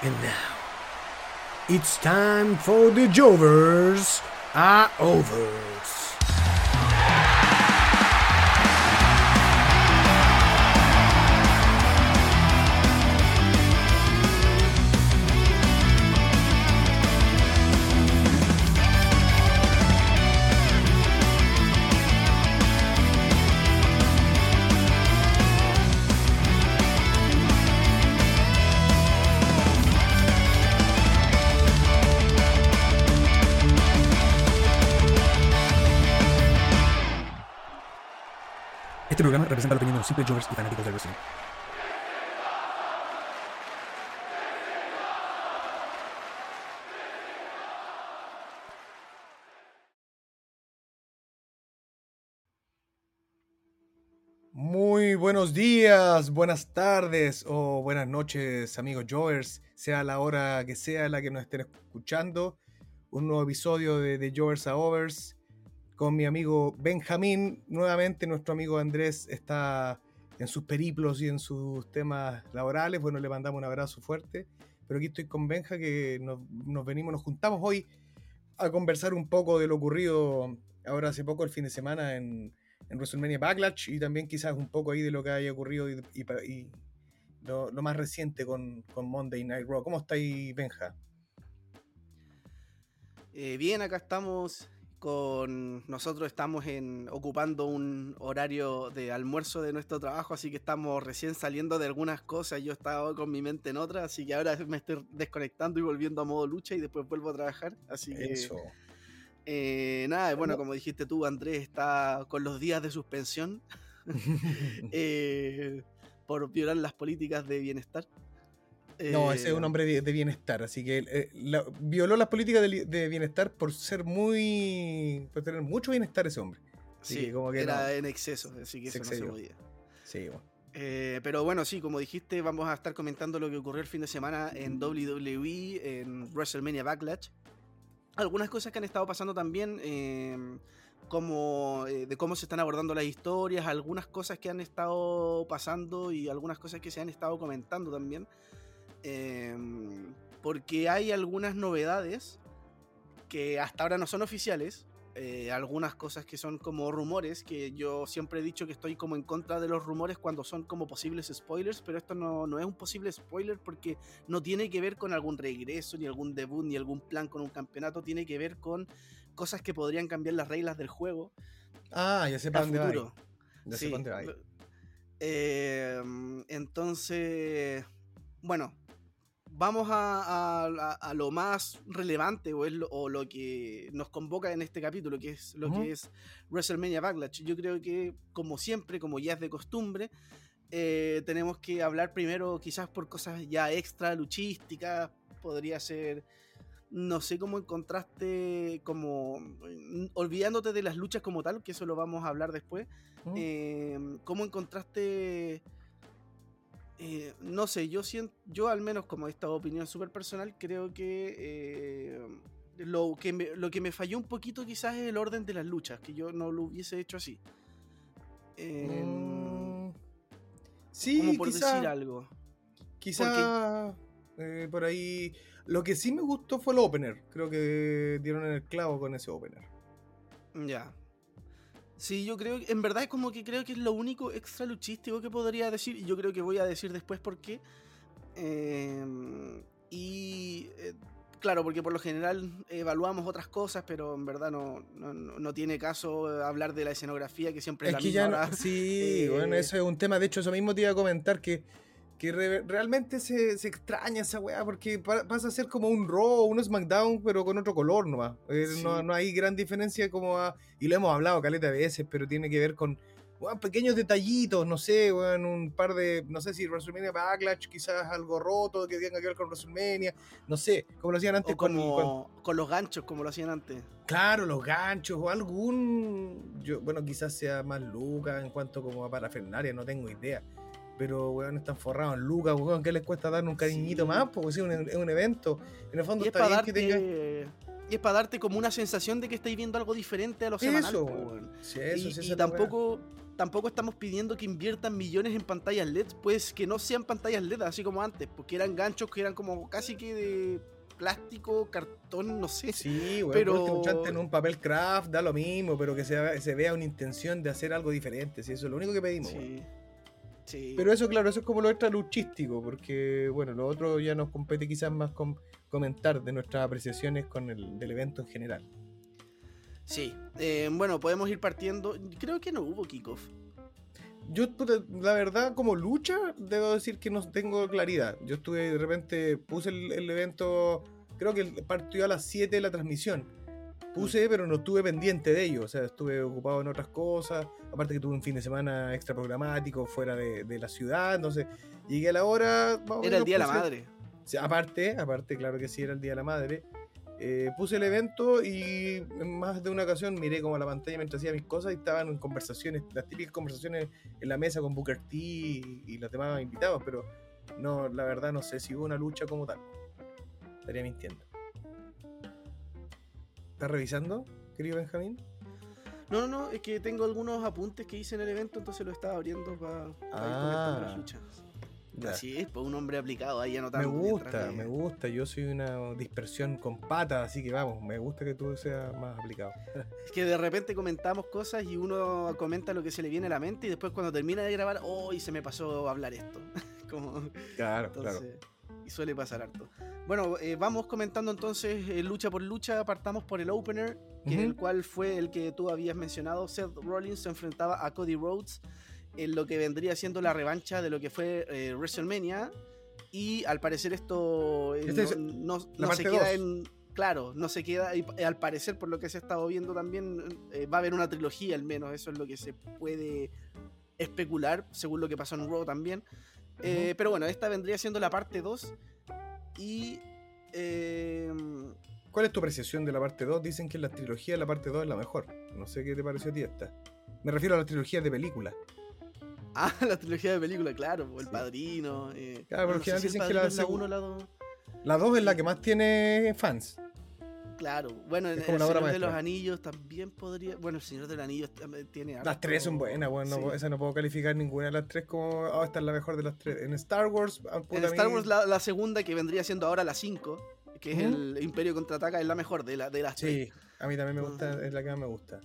And now, it's time for the Jovers are overs. Y fanáticos del wrestling. Muy buenos días, buenas tardes o buenas noches, amigos Jovers, sea la hora que sea la que nos estén escuchando. Un nuevo episodio de, de Jovers a Overs con mi amigo Benjamín. Nuevamente, nuestro amigo Andrés está en sus periplos y en sus temas laborales. Bueno, le mandamos un abrazo fuerte. Pero aquí estoy con Benja, que nos, venimos, nos juntamos hoy a conversar un poco de lo ocurrido ahora hace poco, el fin de semana, en, en WrestleMania Backlash y también quizás un poco ahí de lo que haya ocurrido y, lo, más reciente con, con, Monday Night Raw. ¿Cómo estáis, Benja? Eh, bien, acá estamos con nosotros estamos en ocupando un horario de almuerzo de nuestro trabajo, así que estamos recién saliendo de algunas cosas. Yo estaba con mi mente en otras, así que ahora me estoy desconectando y volviendo a modo lucha y después vuelvo a trabajar. Así que. Eh, nada, bueno, como dijiste tú, Andrés está con los días de suspensión eh, por violar las políticas de bienestar. No, ese es un hombre de, bienestar, así que eh, la, violó las políticas de, de, bienestar por ser muy. por tener mucho bienestar ese hombre. Así sí, que como que era no, en exceso, así que eso excedió. no se podía. Sí, bueno. Eh, pero bueno, sí, como dijiste, vamos a estar comentando lo que ocurrió el fin de semana en WWE, en WrestleMania Backlash. Algunas cosas que han estado pasando también, eh, como eh, de cómo se están abordando las historias, algunas cosas que han estado pasando y algunas cosas que se han estado comentando también. Eh, porque hay algunas novedades que hasta ahora no son oficiales, eh, algunas cosas que son como rumores, que yo siempre he dicho que estoy como en contra de los rumores cuando son como posibles spoilers, pero esto no, no es un posible spoiler porque no tiene que ver con algún regreso, ni algún debut, ni algún plan con un campeonato, tiene que ver con cosas que podrían cambiar las reglas del juego. Ah, ya sé para dónde futuro. Ya sé dónde. Eh, entonces, bueno, vamos a, a, a, lo más relevante o, es lo, o, lo, que nos convoca en este capítulo, que es lo uh -huh. que es WrestleMania Backlash. Yo creo que, como siempre, como ya es de costumbre, eh, tenemos que hablar primero quizás por cosas ya extra luchísticas, podría ser, no sé cómo encontraste, como olvidándote de las luchas como tal, que eso lo vamos a hablar después, uh -huh. eh, cómo encontraste... Eh, no sé, yo siento, yo al menos como esta opinión súper personal, creo que, eh, lo que me, lo que me falló un poquito quizás es el orden de las luchas, que yo no lo hubiese hecho así. Eh, mm, sí, como por quizá, decir algo. Quizá Porque... por ahí. Lo que sí me gustó fue el opener. Creo que dieron el clavo con ese opener. Ya. Sí, yo creo que en verdad es como que creo que es lo único extra luchístico que podría decir. Y yo creo que voy a decir después por qué. Eh, y eh, claro, porque por lo general evaluamos otras cosas, pero en verdad no, no, no tiene caso hablar de la escenografía que siempre es, es la que misma. Ya no, sí, eh, bueno, eso es un tema. De hecho, eso mismo te iba a comentar que que re realmente se, se, extraña esa weá porque pa pasa a ser como un Raw, un SmackDown, pero con otro color nomás. Eh, sí. no, no, hay gran diferencia como a, y lo hemos hablado caleta de veces, pero tiene que ver con pequeños detallitos, no sé, bueno, un par de, no sé si WrestleMania Backlash, quizás algo roto que tenga que ver con WrestleMania, no sé, como lo hacían antes o como, con, con, los ganchos, como lo hacían antes. Claro, los ganchos o algún, yo, bueno, quizás sea más Lucas en cuanto como a parafernaria, no tengo idea pero weón, están forrados en lucas, weón, ¿qué les cuesta dar un cariñito sí. más? Porque si es un, es un, evento. En el fondo y está bien darte, que tenga... Y es para darte como una sensación de que estáis viendo algo diferente a lo semanal. Eso, weón. Sí, eso, y, sí, y tampoco, tampoco estamos pidiendo que inviertan millones en pantallas LED, pues que no sean pantallas LED así como antes, porque eran ganchos que eran como casi que de plástico, cartón, no sé. Sí, güey, Pero- en un papel craft da lo mismo, pero que se, se vea una intención de hacer algo diferente, sí, eso es lo único que pedimos. güey. Sí. Pero eso, claro, eso es como lo extra luchístico, porque, bueno, lo otro ya nos compete quizás más con comentar de nuestras apreciaciones con el del evento en general. Sí. Eh, bueno, podemos ir partiendo. Creo que no hubo kickoff. Yo, la verdad, como lucha, debo decir que no tengo claridad. Yo estuve, de repente, puse el, el evento, creo que partió a las 7 la transmisión. Puse, pero no estuve pendiente de ello. O sea, estuve ocupado en otras cosas. Aparte que tuve un fin de semana extra programático fuera de, de la ciudad. Entonces, llegué a la hora. o Era el Día de la Madre. Sí, aparte, aparte, claro que sí, era el Día de la Madre. Eh, puse el evento y en más de una ocasión miré como a la pantalla mientras hacía mis cosas y estaban en conversaciones, las típicas conversaciones en la mesa con Booker T y, y los demás invitados, pero no, la verdad no sé si hubo una lucha como tal. Estaría mintiendo. ¿Estás revisando, querido Benjamín? No, no, no, es que tengo algunos apuntes que hice en el evento, entonces lo estaba abriendo para ir comentando las Ah, luchas. Ya. Así es, pues un hombre aplicado ahí Me anotando. gusta, mientras me gusta. Yo soy una dispersión con patas, así que vamos, me gusta que tú seas más aplicado. Es que de repente comentamos cosas y uno comenta lo que se le viene a la mente y después cuando termina de grabar, oh, y se me pasó a hablar esto. Como, Claro, entonces, y suele pasar harto. Bueno, eh, vamos comentando entonces eh, lucha por lucha, partamos por el opener, que Ujú. el cual fue el que tú habías mencionado, Seth Rollins se enfrentaba a Cody Rhodes en lo que vendría siendo la revancha de lo que fue eh, WrestleMania y al parecer esto Este no, es no- la no se queda dos. en claro, no se queda y al parecer por lo que se ha estado viendo también va a haber una trilogía al menos, eso es lo que se puede especular según lo que pasó en Raw también. Eh, pero bueno, esta vendría siendo la parte 2 y eh, ¿Cuál es tu apreciación de la parte 2? Dicen que la trilogía de la parte 2 es la mejor. No sé qué te pareció a ti esta. Me refiero a las trilogías de películas. Ah, la trilogía de película, claro, El Sí. Padrino. eh, Claro, bueno, porque no sé dicen El que la la segu- 1 o la 2. La 2 es la que más tiene fans. Claro, bueno, en El Señor de los. Anillos también podría. Bueno, El Señor de los Anillos también tiene. Las harto- tres son buenas, bueno, no Sí. esa no puedo calificar ninguna de las tres como, oh, esta es la mejor de las tres. En Star Wars, ah, En Star Wars, la, la segunda, que vendría siendo ahora la 5, que es el Imperio contraataca, es la mejor de, la, de las tres. Sí, a mí también me gusta, es la que más me gusta.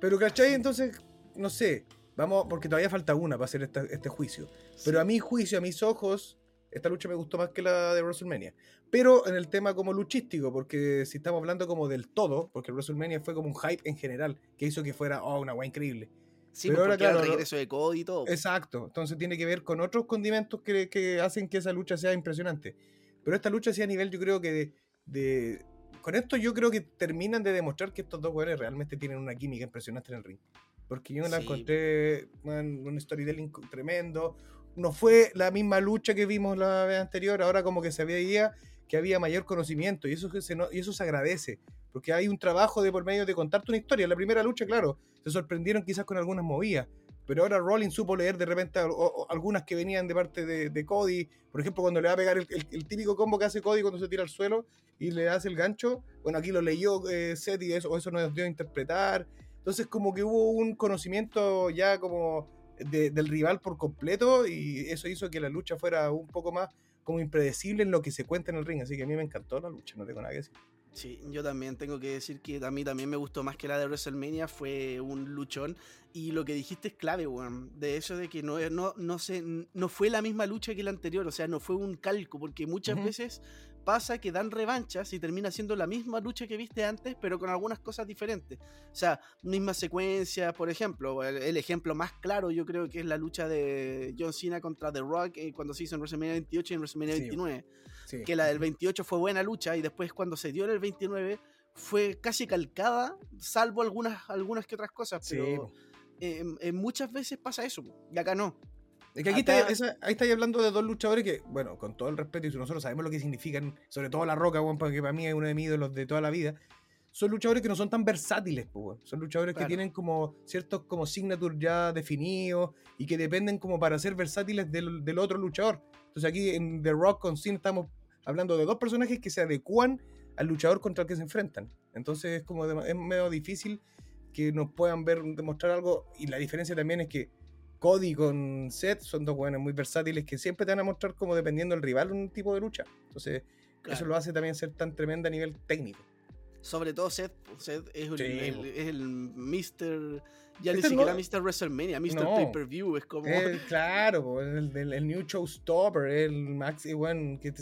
Pero, ¿cachai? Entonces, no sé, vamos, porque todavía falta una para hacer esta- este juicio. Pero Sí. a mi juicio, a mis ojos, esta lucha me gustó más que la de WrestleMania. Pero en el tema como luchístico, porque si estamos hablando como del todo, porque WrestleMania fue como un hype en general, que hizo que fuera, oh, una weá increíble. Sí, pero pues, ahora, claro, el regreso de Cody y todo. Exacto, entonces tiene que ver con otros condimentos que, que hacen que esa lucha sea impresionante. Pero esta lucha sí a nivel, yo creo que de, de- Con esto yo creo que terminan de demostrar que estos dos jugadores realmente tienen una química impresionante en el ring. Porque yo la Sí. encontré man, un storytelling tremendo. No fue la misma lucha que vimos la vez anterior, ahora como que se veía que había mayor conocimiento y eso, se, y eso se agradece. Porque hay un trabajo de por medio de contarte una historia. La primera lucha, claro, se sorprendieron quizás con algunas movidas, pero ahora Rollins supo leer de repente algunas que venían de parte de, Cody. Por ejemplo, cuando le va a pegar el, típico combo que hace Cody cuando se tira al suelo y le hace el gancho. Bueno, aquí lo leyó eh, Seth y eso, eso nos dio a interpretar. Entonces, como que hubo un conocimiento ya como de- del rival por completo y eso hizo que la lucha fuera un poco más como impredecible en lo que se cuenta en el ring. Así que a mí me encantó la lucha, no tengo nada que decir. Sí, yo también tengo que decir que a mí también me gustó más que la de WrestleMania, fue un luchón. Y lo que dijiste es clave, weón. De eso de que no, no, no, se, no fue la misma lucha que la anterior, o sea, no fue un calco, porque muchas veces pasa que dan revanchas y termina siendo la misma lucha que viste antes, pero con algunas cosas diferentes. O sea, misma secuencia, por ejemplo, el, el ejemplo más claro yo creo que es la lucha de John Cena contra The Rock eh, cuando se hizo en WrestleMania 28 y en WrestleMania Sí. 29 Sí. que la del 28 fue buena lucha y después cuando se dio en el 29 fue casi calcada, salvo algunas, algunas que otras cosas, pero eh, eh, muchas veces pasa eso, y acá no. Es que aquí Acá- está, esa- ahí estáis hablando de dos luchadores que, bueno, con todo el respeto, y nosotros sabemos lo que significan, sobre todo La Roca, weón, porque para mí es uno de mis ídolos de toda la vida, son luchadores que no son tan versátiles, weón. son luchadores Claro. que tienen como ciertos como signature ya definidos y que dependen como para ser versátiles del, del otro luchador. Entonces aquí en The Rock con Cena estamos hablando de dos personajes que se adecúan al luchador contra el que se enfrentan. Entonces es como de- es medio difícil que nos puedan ver demostrar algo. Y la diferencia también es que Cody con Seth son dos jugadores muy versátiles que siempre te van a mostrar como dependiendo del rival un tipo de lucha. Entonces, eso lo hace también ser tan tremenda a nivel técnico. Sobre todo Seth, Seth es, el, es el Mr. Ya ni siquiera Mr. WrestleMania, Mr. Pay-Per-View, es como... claro, el, el, New Showstopper, el Max, bueno, que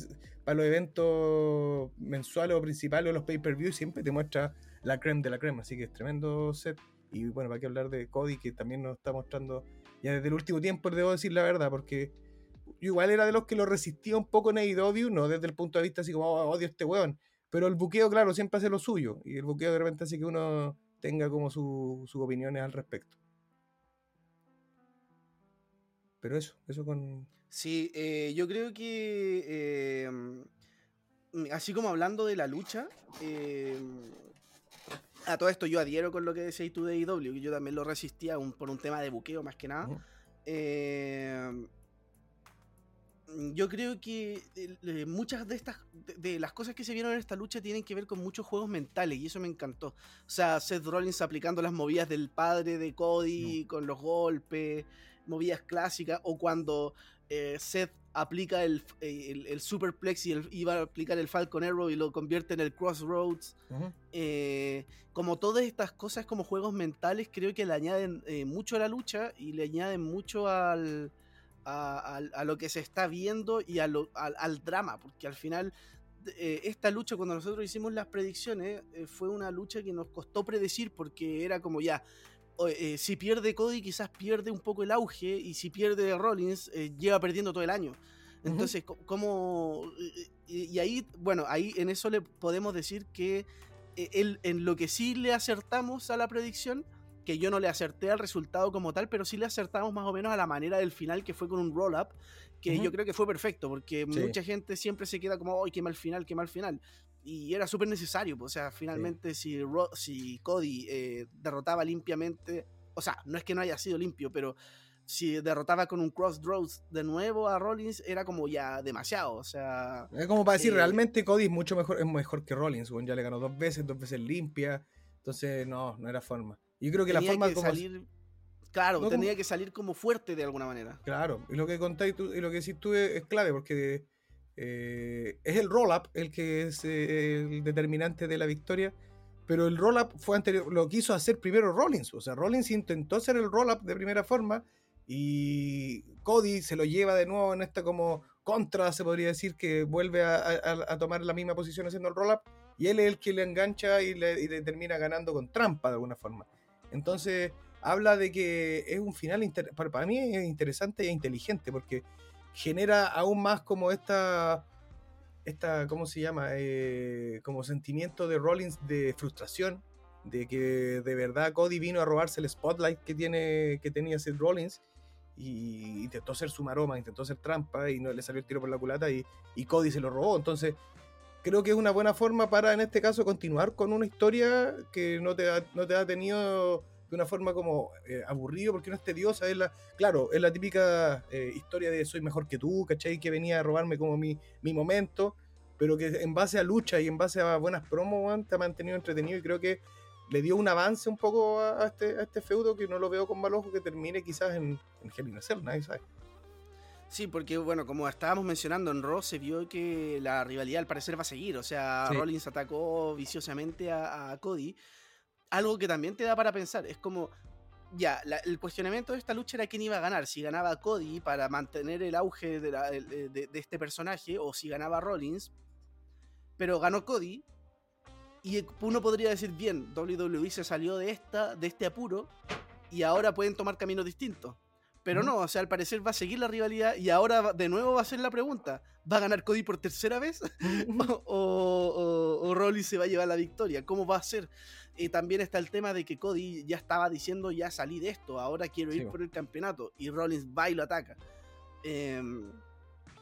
para los eventos mensuales o principales o los Pay-Per-View siempre te muestra la creme de la crema, así que es tremendo set. Y bueno, para que hablar de Cody, que también nos está mostrando ya desde el último tiempo, debo decir la verdad, porque yo igual era de los que lo resistía un poco en AEW, no desde el punto de vista así como oh, odio a este weón, pero el buqueo, claro, siempre hace lo suyo, y el buqueo de repente hace que uno tenga como sus opiniones al respecto. Pero eso, eso con... Sí, eh, yo creo que, eh, así como hablando de la lucha, eh, a todo esto yo adhiero con lo que decís tú de IW, que yo también lo resistía por un tema de buqueo más que nada. Eh, yo creo que muchas de estas de, las cosas que se vieron en esta lucha tienen que ver con muchos juegos mentales y eso me encantó. O sea, Seth Rollins aplicando las movidas del padre de Cody con los golpes, movidas clásicas o cuando eh, Seth aplica el, el, Superplex y iba a aplicar el Falcon Arrow y lo convierte en el Crossroads. Eh, como todas estas cosas como juegos mentales, creo que le añaden eh, mucho a la lucha y le añaden mucho al, a, lo que se está viendo y al, al, drama, porque al final eh, esta lucha cuando nosotros hicimos las predicciones fue una lucha que nos costó predecir porque era como ya, eh, si pierde Cody, quizás pierde un poco el auge, y si pierde Rollins, eh, lleva perdiendo todo el año. Entonces, ¿cómo...? Y, ahí, bueno, ahí en eso le podemos decir que él, eh, en lo que sí le acertamos a la predicción, que yo no le acerté al resultado como tal, pero sí le acertamos más o menos a la manera del final, que fue con un roll-up, que yo creo que fue perfecto, porque mucha gente siempre se queda como, ¡ay, qué mal final, qué mal final! Y era súper necesario. O sea, finalmente, si, si Cody eh, derrotaba limpiamente, o sea, no es que no haya sido limpio, pero si derrotaba con un crossroads de nuevo a Rollins, era como ya demasiado. O sea. Es como para decir, eh, realmente Cody es mucho mejor, es mejor que Rollins. Bueno, ya le ganó dos veces, dos veces limpia. Entonces, no, no era forma. Yo creo que la forma que salir. Claro, tenía que salir como fuerte de alguna manera. Claro, y lo que contáis tú, y lo que decís tú es clave, porque eh, es el roll-up el que es eh, el determinante de la victoria, pero el roll-up fue anterior, lo quiso hacer primero Rollins, o sea, Rollins intentó hacer el roll-up de primera forma y Cody se lo lleva de nuevo en esta como contra, se podría decir, que vuelve a, tomar la misma posición haciendo el roll-up y él es el que le engancha y le, termina ganando con trampa de alguna forma. Entonces, habla de que es un final, para mí es interesante e inteligente porque genera aún más como esta, esta ¿cómo se llama? Eh, como sentimiento de Rollins de frustración, de que de verdad Cody vino a robarse el spotlight que, tiene, que tenía Seth Rollins y intentó hacer su maroma, intentó hacer trampa y no le salió el tiro por la culata y, y Cody se lo robó. Entonces, creo que es una buena forma para, en este caso, continuar con una historia que no te no te ha tenido de una forma como eh, aburrido porque no es tediosa. Es la, claro, es la típica eh, historia de soy mejor que tú, ¿cachai? Que venía a robarme como mi, mi momento, pero que en base a lucha y en base a buenas promos, te ha mantenido entretenido y creo que le dio un avance un poco a, este, a este feudo que no lo veo con mal ojo que termine quizás en, en Hell in a Cell, nadie sabe. Sí, porque bueno, como estábamos mencionando en Raw, se vio que la rivalidad al parecer va a seguir. O sea, Rollins atacó viciosamente a, a Cody algo que también te da para pensar. Es como, ya, el cuestionamiento de esta lucha era quién iba a ganar, si ganaba Cody para mantener el auge de, este personaje o si ganaba Rollins. Pero ganó Cody y uno podría decir, bien, WWE se salió de, esta, de este apuro y ahora pueden tomar caminos distintos. Pero no, o sea, al parecer va a seguir la rivalidad y ahora de nuevo va a ser la pregunta, ¿va a ganar Cody por tercera vez? o, o, Rollins se va a llevar la victoria? ¿Cómo va a ser? Y también está el tema de que Cody ya estaba diciendo, ya salí de esto, ahora quiero ir por el campeonato. Y Rollins va y lo ataca. Em,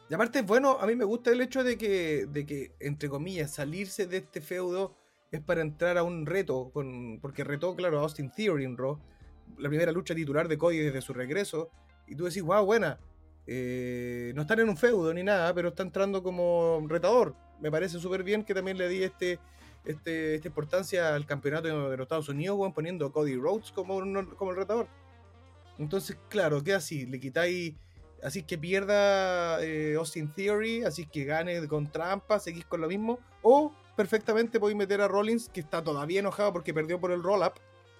y aparte, bueno, a mí me gusta el hecho de que, de que, entre comillas, salirse de este feudo es para entrar a un reto, con, porque retó, claro, a Austin Theory en Raw, la primera lucha titular de Cody desde su regreso, y tú decís, wow, buena, eh, no están en un feudo ni nada, pero está entrando como retador. Me parece súper bien que también le di este, este, esta importancia al campeonato de los Estados Unidos, weón, poniendo a Cody Rhodes como, como el retador. Entonces, claro, queda así, le quitáis, así que pierda eh, Austin Theory, así que gane con trampa, seguís con lo mismo, o perfectamente podéis meter a Rollins, que está todavía enojado porque perdió por el roll-up,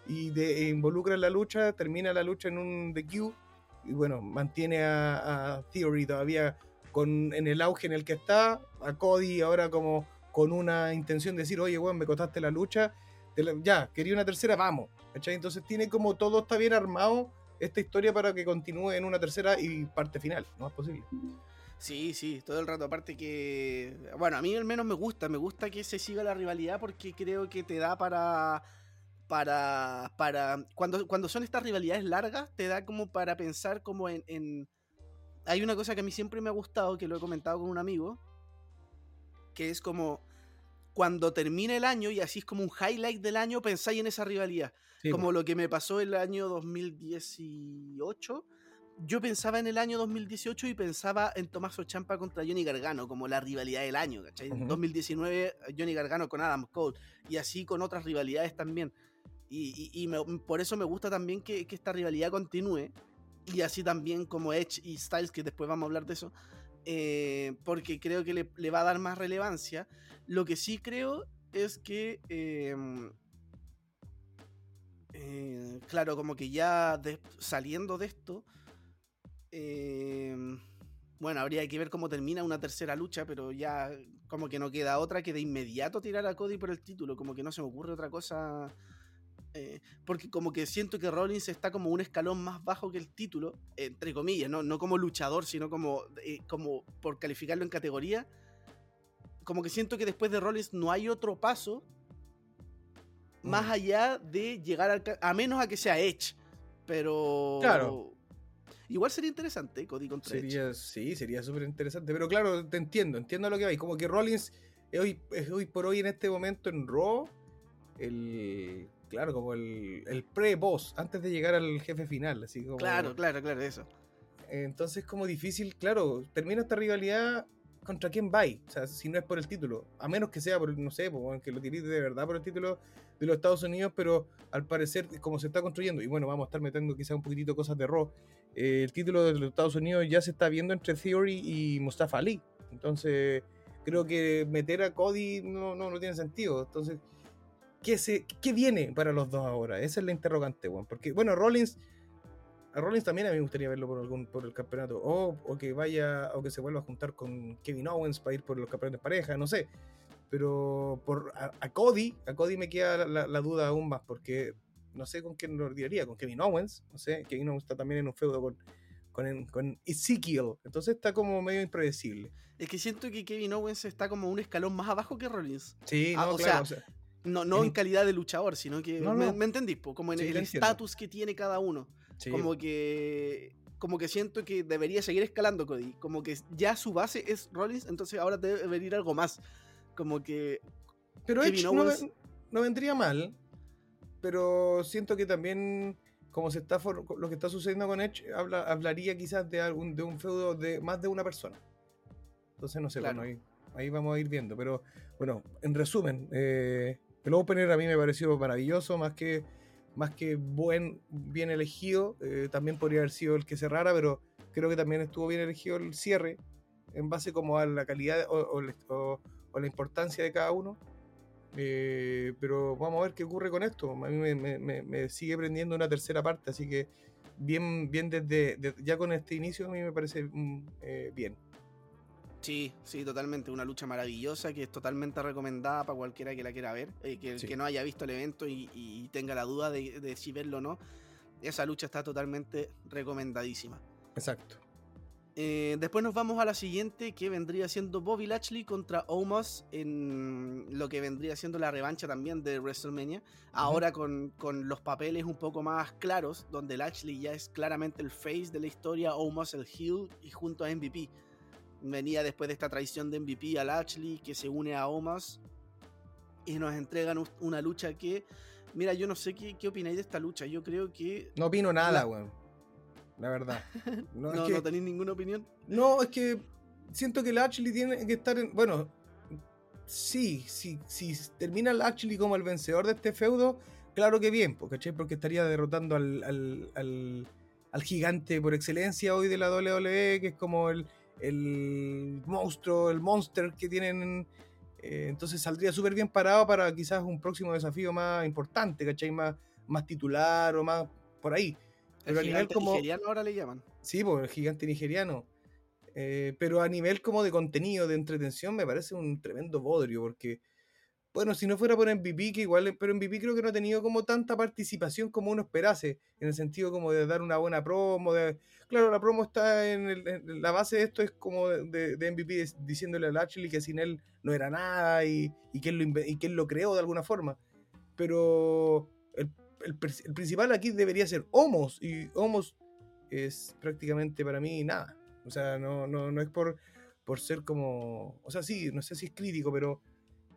y de, e involucra en la lucha, termina la lucha en un DQ, y bueno, mantiene a, a Theory todavía con, en el auge en el que está, a Cody ahora como con una intención de decir, oye, weón, me costaste la lucha, ya, quería una tercera, vamos. ¿cachai? Entonces tiene como todo está bien armado esta historia para que continúe en una tercera y parte final, no es posible. Sí, sí, todo el rato. Aparte que, bueno, a mí al menos me gusta, me gusta que se siga la rivalidad porque creo que te da para, para, para, cuando, cuando son estas rivalidades largas, te da como para pensar como en, en- hay una cosa que a mí siempre me ha gustado, que lo he comentado con un amigo, que es como cuando termina el año y así es como un highlight del año, pensáis en esa rivalidad Sí, como po. lo que me pasó el año 2018. Yo pensaba en el año 2018 y pensaba en Tommaso Champa contra Johnny Gargano, como la rivalidad del año, ¿cachai? En Ujú. 2019 Johnny Gargano con Adam Cole y así con otras rivalidades también. Y, y- y me- por eso me gusta también que, que esta rivalidad continúe y así también como Edge y Styles, que después vamos a hablar de eso, eh, porque creo que le, va a dar más relevancia. Lo que sí creo es que... em, eh, claro, como que ya saliendo de esto, eh, bueno, habría que ver cómo termina una tercera lucha, pero ya como que no queda otra que de inmediato tirar a Cody por el título, como que no se me ocurre otra cosa. Eh, porque como que siento que Rollins está como un escalón más bajo que el título, entre comillas, no, no como luchador, sino como, eh, como por calificarlo en categoría. Como que siento que después de Rollins no hay otro paso más Mm. allá de llegar al... A menos a que sea Edge. Pero... Claro. Igual sería interesante Cody contra Edge. Sería, sí, sería súper interesante. Pero claro, te entiendo, entiendo lo que vais. Como que Rollins es hoy, es hoy por hoy en este momento en Raw, el. Claro, como el, el pre-boss, antes de llegar al jefe final. Así como, Claro, claro, claro, eso. Entonces, como difícil, claro, termina esta rivalidad contra quién va. O sea, si no es por el título. A menos que sea por, no sé, bueno, que lo tiréis de verdad por el título de los Estados Unidos, pero al parecer, como se está construyendo, y bueno, vamos a estar metiendo quizás un poquitito cosas de Raw, eh, el título de los Estados Unidos ya se está viendo entre Theory y Mustafa Ali. Entonces, creo que meter a Cody no, no, no tiene sentido. Entonces, ¿qué, se, ¿qué viene para los dos ahora? Esa es la interrogante, weón. Porque, bueno, Rollins a Rollins también a mí me gustaría verlo por algún por el campeonato o, o que vaya o que se vuelva a juntar con Kevin Owens para ir por los campeonatos de pareja no sé pero por a, a Cody a Cody me queda la, la- duda aún más porque no sé con quién lo tiraría con Kevin Owens no sé Kevin Owens está también en un feudo con con, con Ezekiel entonces está como medio impredecible Es que siento que Kevin Owens está como un escalón más abajo que Rollins. sí Ah, no o claro sea, o sea, No, no En- en calidad de luchador, sino que. No, me, no. me entendís? po? Como en Sí, el estatus que tiene cada uno. sí, Como que. Como que siento que debería seguir escalando Cody. Como que ya su base es Rollins, entonces ahora debe venir algo más. Como que. Pero Edge no, Owens- ven- no vendría mal, pero siento que también, como se está for- lo que está sucediendo con Edge, habla, hablaría quizás de algún de un feudo de más de una persona. Entonces, no sé, Claro. bueno, ahí, ahí vamos a ir viendo. Pero bueno, en resumen, eh, el opener a mí me pareció maravilloso, más que, más que buen, bien elegido. eh, también podría haber sido el que cerrara, pero creo que también estuvo bien elegido el cierre, en base como a la calidad o, la- importancia de cada uno. Eh, pero vamos a ver qué ocurre con esto. A mí me, sigue prendiendo una tercera parte, así que bien, bien desde, de- ya con este inicio a mí me parece mm, eh, bien. Sí, sí, totalmente. Una lucha maravillosa que es totalmente recomendada para cualquiera que la quiera ver. eh, que el Sí. que no haya visto el evento y, y tenga la duda de, de si verlo o no. Esa lucha está totalmente recomendadísima. Exacto. Eh, después nos vamos a la siguiente, que vendría siendo Bobby Lashley contra Omos en lo que vendría siendo la revancha también de WrestleMania. Ahora con, con los papeles un poco más claros, donde Lashley ya es claramente el face de la historia, Omos el heel y junto a MVP. Venía después de esta traición de MVP a Lashley que se une a Omos y nos entregan una lucha que, mira, yo no sé qué, qué opináis de esta lucha. Yo creo que No opino nada, weón. La verdad. No, no, es que- no tenéis ninguna opinión. No, es que siento que el Ashley tiene que estar en. Bueno, sí, sí, si termina Lashley como el vencedor de este feudo, claro que bien, ¿cachai? Porque estaría derrotando al, al, al, al gigante por excelencia hoy de la WWE, que es como el, el monstruo, el monster que tienen. eh, entonces saldría súper bien parado para quizás un próximo desafío más importante, ¿cachai? Más, más titular o más por ahí. El Pero a nivel gigante como. nigeriano ahora le llaman. Sí, por el gigante nigeriano. Eh, pero a nivel como de contenido, de entretención, me parece un tremendo bodrio, porque, bueno, si no fuera por MVP, que igual, pero MVP creo que no ha tenido como tanta participación como uno esperase, en el sentido como de dar una buena promo, de, claro, la promo está en, el- la base de esto es como de, de MVP diciéndole a Lashley que sin él no era nada y, y, que él lo, y que lo creó de alguna forma, pero el, el el principal aquí debería ser Homos, y Homos es prácticamente para mí nada. O sea, no, no, no es por, por ser como. O sea, sí, no sé si es crítico, pero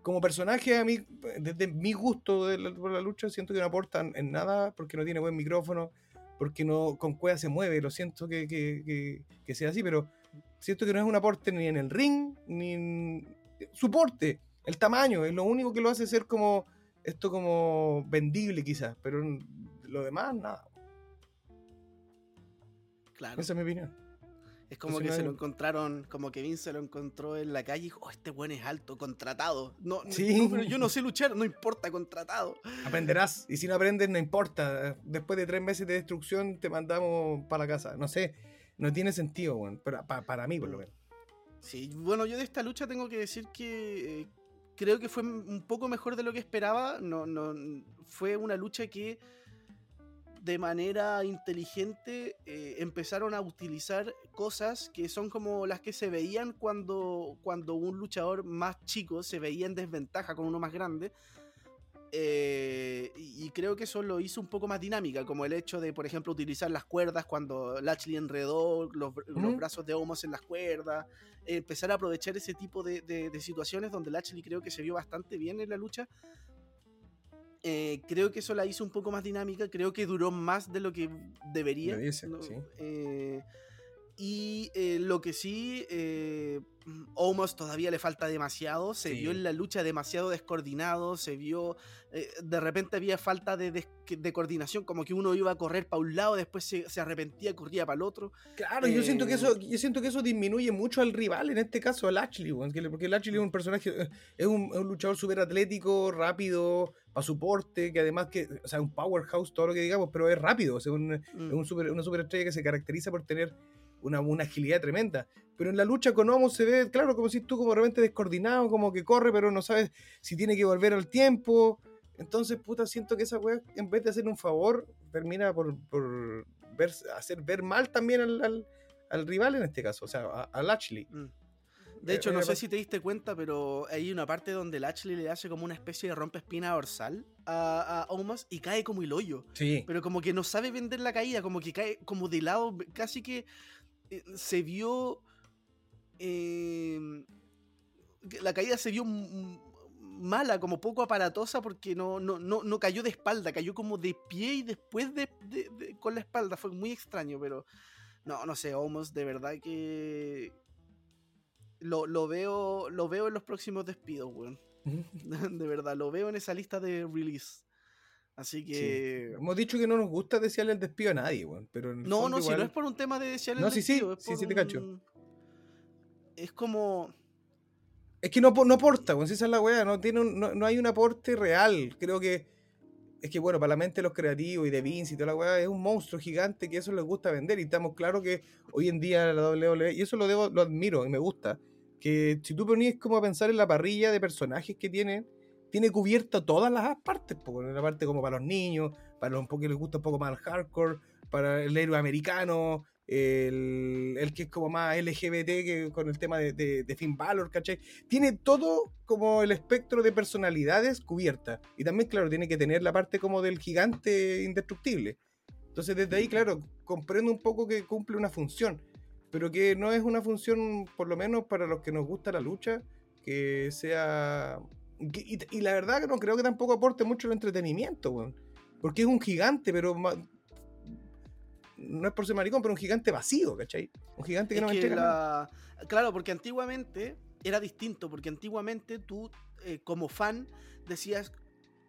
como personaje, a mí, desde mi gusto de la, por la lucha, siento que no aportan en nada porque no tiene buen micrófono, porque no con cueva se mueve. Lo siento que, que, que- que sea así, pero siento que no es un aporte ni en el ring, ni en su porte. El tamaño es lo único que lo hace ser como. Esto como vendible quizás, pero lo demás, nada. Claro. Esa es mi opinión. Es como Entonces que se lo encontraron, como que Vince se lo encontró en la calle y dijo, oh, este buen es alto, contratado. No, Sí. no, pero yo no sé luchar, no importa, contratado. Aprenderás. Y si no aprendes, no importa. Después de tres meses de destrucción, te mandamos para la casa. No sé. No tiene sentido, weón. Pero pa- para mí, por lo menos. Sí, bueno, yo de esta lucha tengo que decir que eh, creo que fue un poco mejor de lo que esperaba. No, no, fue una lucha que de manera inteligente eh, empezaron a utilizar cosas que son como las que se veían cuando, cuando un luchador más chico se veía en desventaja con uno más grande. Eh, y creo que eso lo hizo un poco más dinámica, como el hecho de, por ejemplo, utilizar las cuerdas cuando Lashley enredó los, brazos de Omos en las cuerdas, eh, empezar a aprovechar ese tipo de, de- de situaciones donde Lashley creo que se vio bastante bien en la lucha. Eh, creo que eso la hizo un poco más dinámica, creo que duró más de lo que debería. Sí. Eh, y eh, lo que sí, eh, Omos todavía le falta demasiado. Se Sí. vio en la lucha demasiado descoordinado. Se vio. eh, de repente había falta de, de coordinación, como que uno iba a correr para un lado, después se, se arrepentía, corría para el otro. Claro, yo siento que Eh, eso, yo siento que eso disminuye mucho al rival, en este caso al le- porque el Lashley es un personaje, eh, es un, es un luchador súper atlético, rápido, para su porte, que además que, o sea, un powerhouse, todo lo que digamos, pero es rápido, o sea, un, Mm. es un super, una superestrella que se caracteriza por tener una, una agilidad tremenda. Pero en la lucha con Homo se ve, claro, como si tú como de repente descoordinado, como que corre, pero no sabes si tiene que volver al tiempo. Entonces, puta, siento que esa weá, en vez de hacer un favor, termina por, por ver, hacer ver mal también al, al- al rival en este caso, o sea, a, a Lashley. Mm. De Eh, hecho, eh, no sé pas- si te diste cuenta, pero hay una parte donde Lashley le hace como una especie de rompespina dorsal a, a Omos y cae como el hoyo. Sí. pero como que no sabe vender la caída, como que cae como de lado, casi que eh, se vio... eh, que la caída se vio mala, como poco aparatosa, porque no, no, no, no cayó de espalda, cayó como de pie y después de, de- de- con la espalda, fue muy extraño, pero no, no sé, Omos de verdad que... Lo, lo veo lo veo en los próximos despidos, weón. De verdad, lo veo en esa lista de release. Así Sí. que... Hemos dicho que no nos gusta desearle el despido a nadie, weón. Pero No, no, si no es por un tema de desear el No, sí, sí, despido, sí, sí te cacho. un- Es como... Es que no, no aporta, weón, si esa es la weá, no, tiene un- no, no hay un aporte real. Creo que es que, bueno, para la mente de los creativos y de Vince y toda la weá, es un monstruo gigante que eso les gusta vender. Y estamos claros que hoy en día la WWE, y eso lo, debo, lo admiro y me gusta, que si tú ponías como a pensar en la parrilla de personajes que tiene, tiene cubierta todas las partes, po, la parte como para los niños, para los que les gusta un poco más el hardcore, para el héroe americano, el, el que es como más LGBT que con el tema de, de, de Finn Balor, ¿cachai? Tiene todo como el espectro de personalidades cubierta. Y también, claro, tiene que tener la parte como del gigante indestructible. Entonces, desde ahí, claro, comprendo un poco que cumple una función, pero que no es una función, por lo menos para los que nos gusta la lucha, que sea... y, y la verdad que no creo que tampoco aporte mucho el entretenimiento, weón. Porque es un gigante, pero no es por ser maricón, pero un gigante vacío, ¿cachai? Un gigante que es no me entrega la- Claro, porque antiguamente era distinto, porque antiguamente tú, eh, como fan, decías,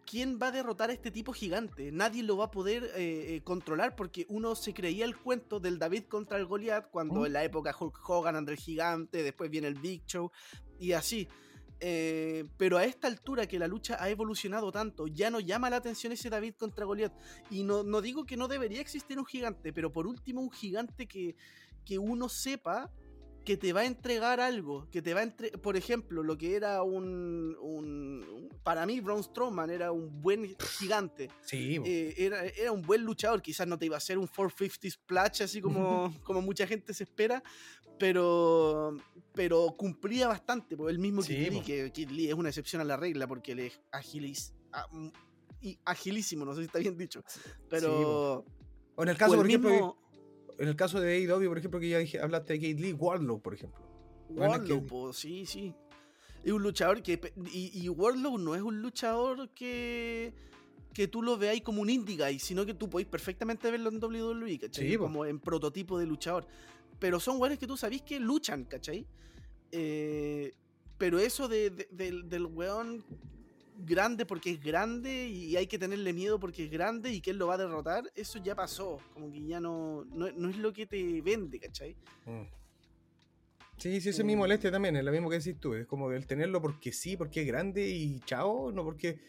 ¿quién va a derrotar a este tipo gigante? Nadie lo va a poder eh, eh, controlar porque uno se creía el cuento del David contra el Goliath cuando ¿Mm? en la época Hulk Hogan, André el Gigante, después viene el Big Show y así. Eh, pero a esta altura que la lucha ha evolucionado tanto, ya no llama la atención ese David contra Goliath. Y no, no digo que no debería existir un gigante, pero por último un gigante que, que uno sepa que te va a entregar algo, que te va a entre por ejemplo, lo que era un, para mí Braun Strowman era un buen gigante, Sí. Eh, era, era un buen luchador, quizás no te iba a hacer un 450 splash así como, como mucha gente se espera, pero pero cumplía bastante, por el mismo Sí, Kid Lee, po. que Kid Lee es una excepción a la regla porque él es agilis, ah, mm, y agilísimo, no sé si está bien dicho, pero o en el caso, por ejemplo, mismo en el caso de AEW, por ejemplo, que ya dije, hablaste de Kate Lee, Wardlow, por ejemplo. Que- po, sí, sí. Es un luchador que. Y, y Wardlow no es un luchador que. que tú lo veáis como un indie guy, sino que tú podéis perfectamente verlo en WWE, ¿cachai? Sí, como en prototipo de luchador. Pero son weones que tú sabís que luchan, ¿cachai? Eh, pero eso de, de- del, del weón grande porque es grande y hay que tenerle miedo porque es grande y que él lo va a derrotar, eso ya pasó. Como que ya no, no, no es lo que te vende, ¿cachai? Mm. Sí, sí, ese es mi Eh. molestia también, es lo mismo que decís tú, es como el tenerlo porque sí, porque es grande y chao, no porque...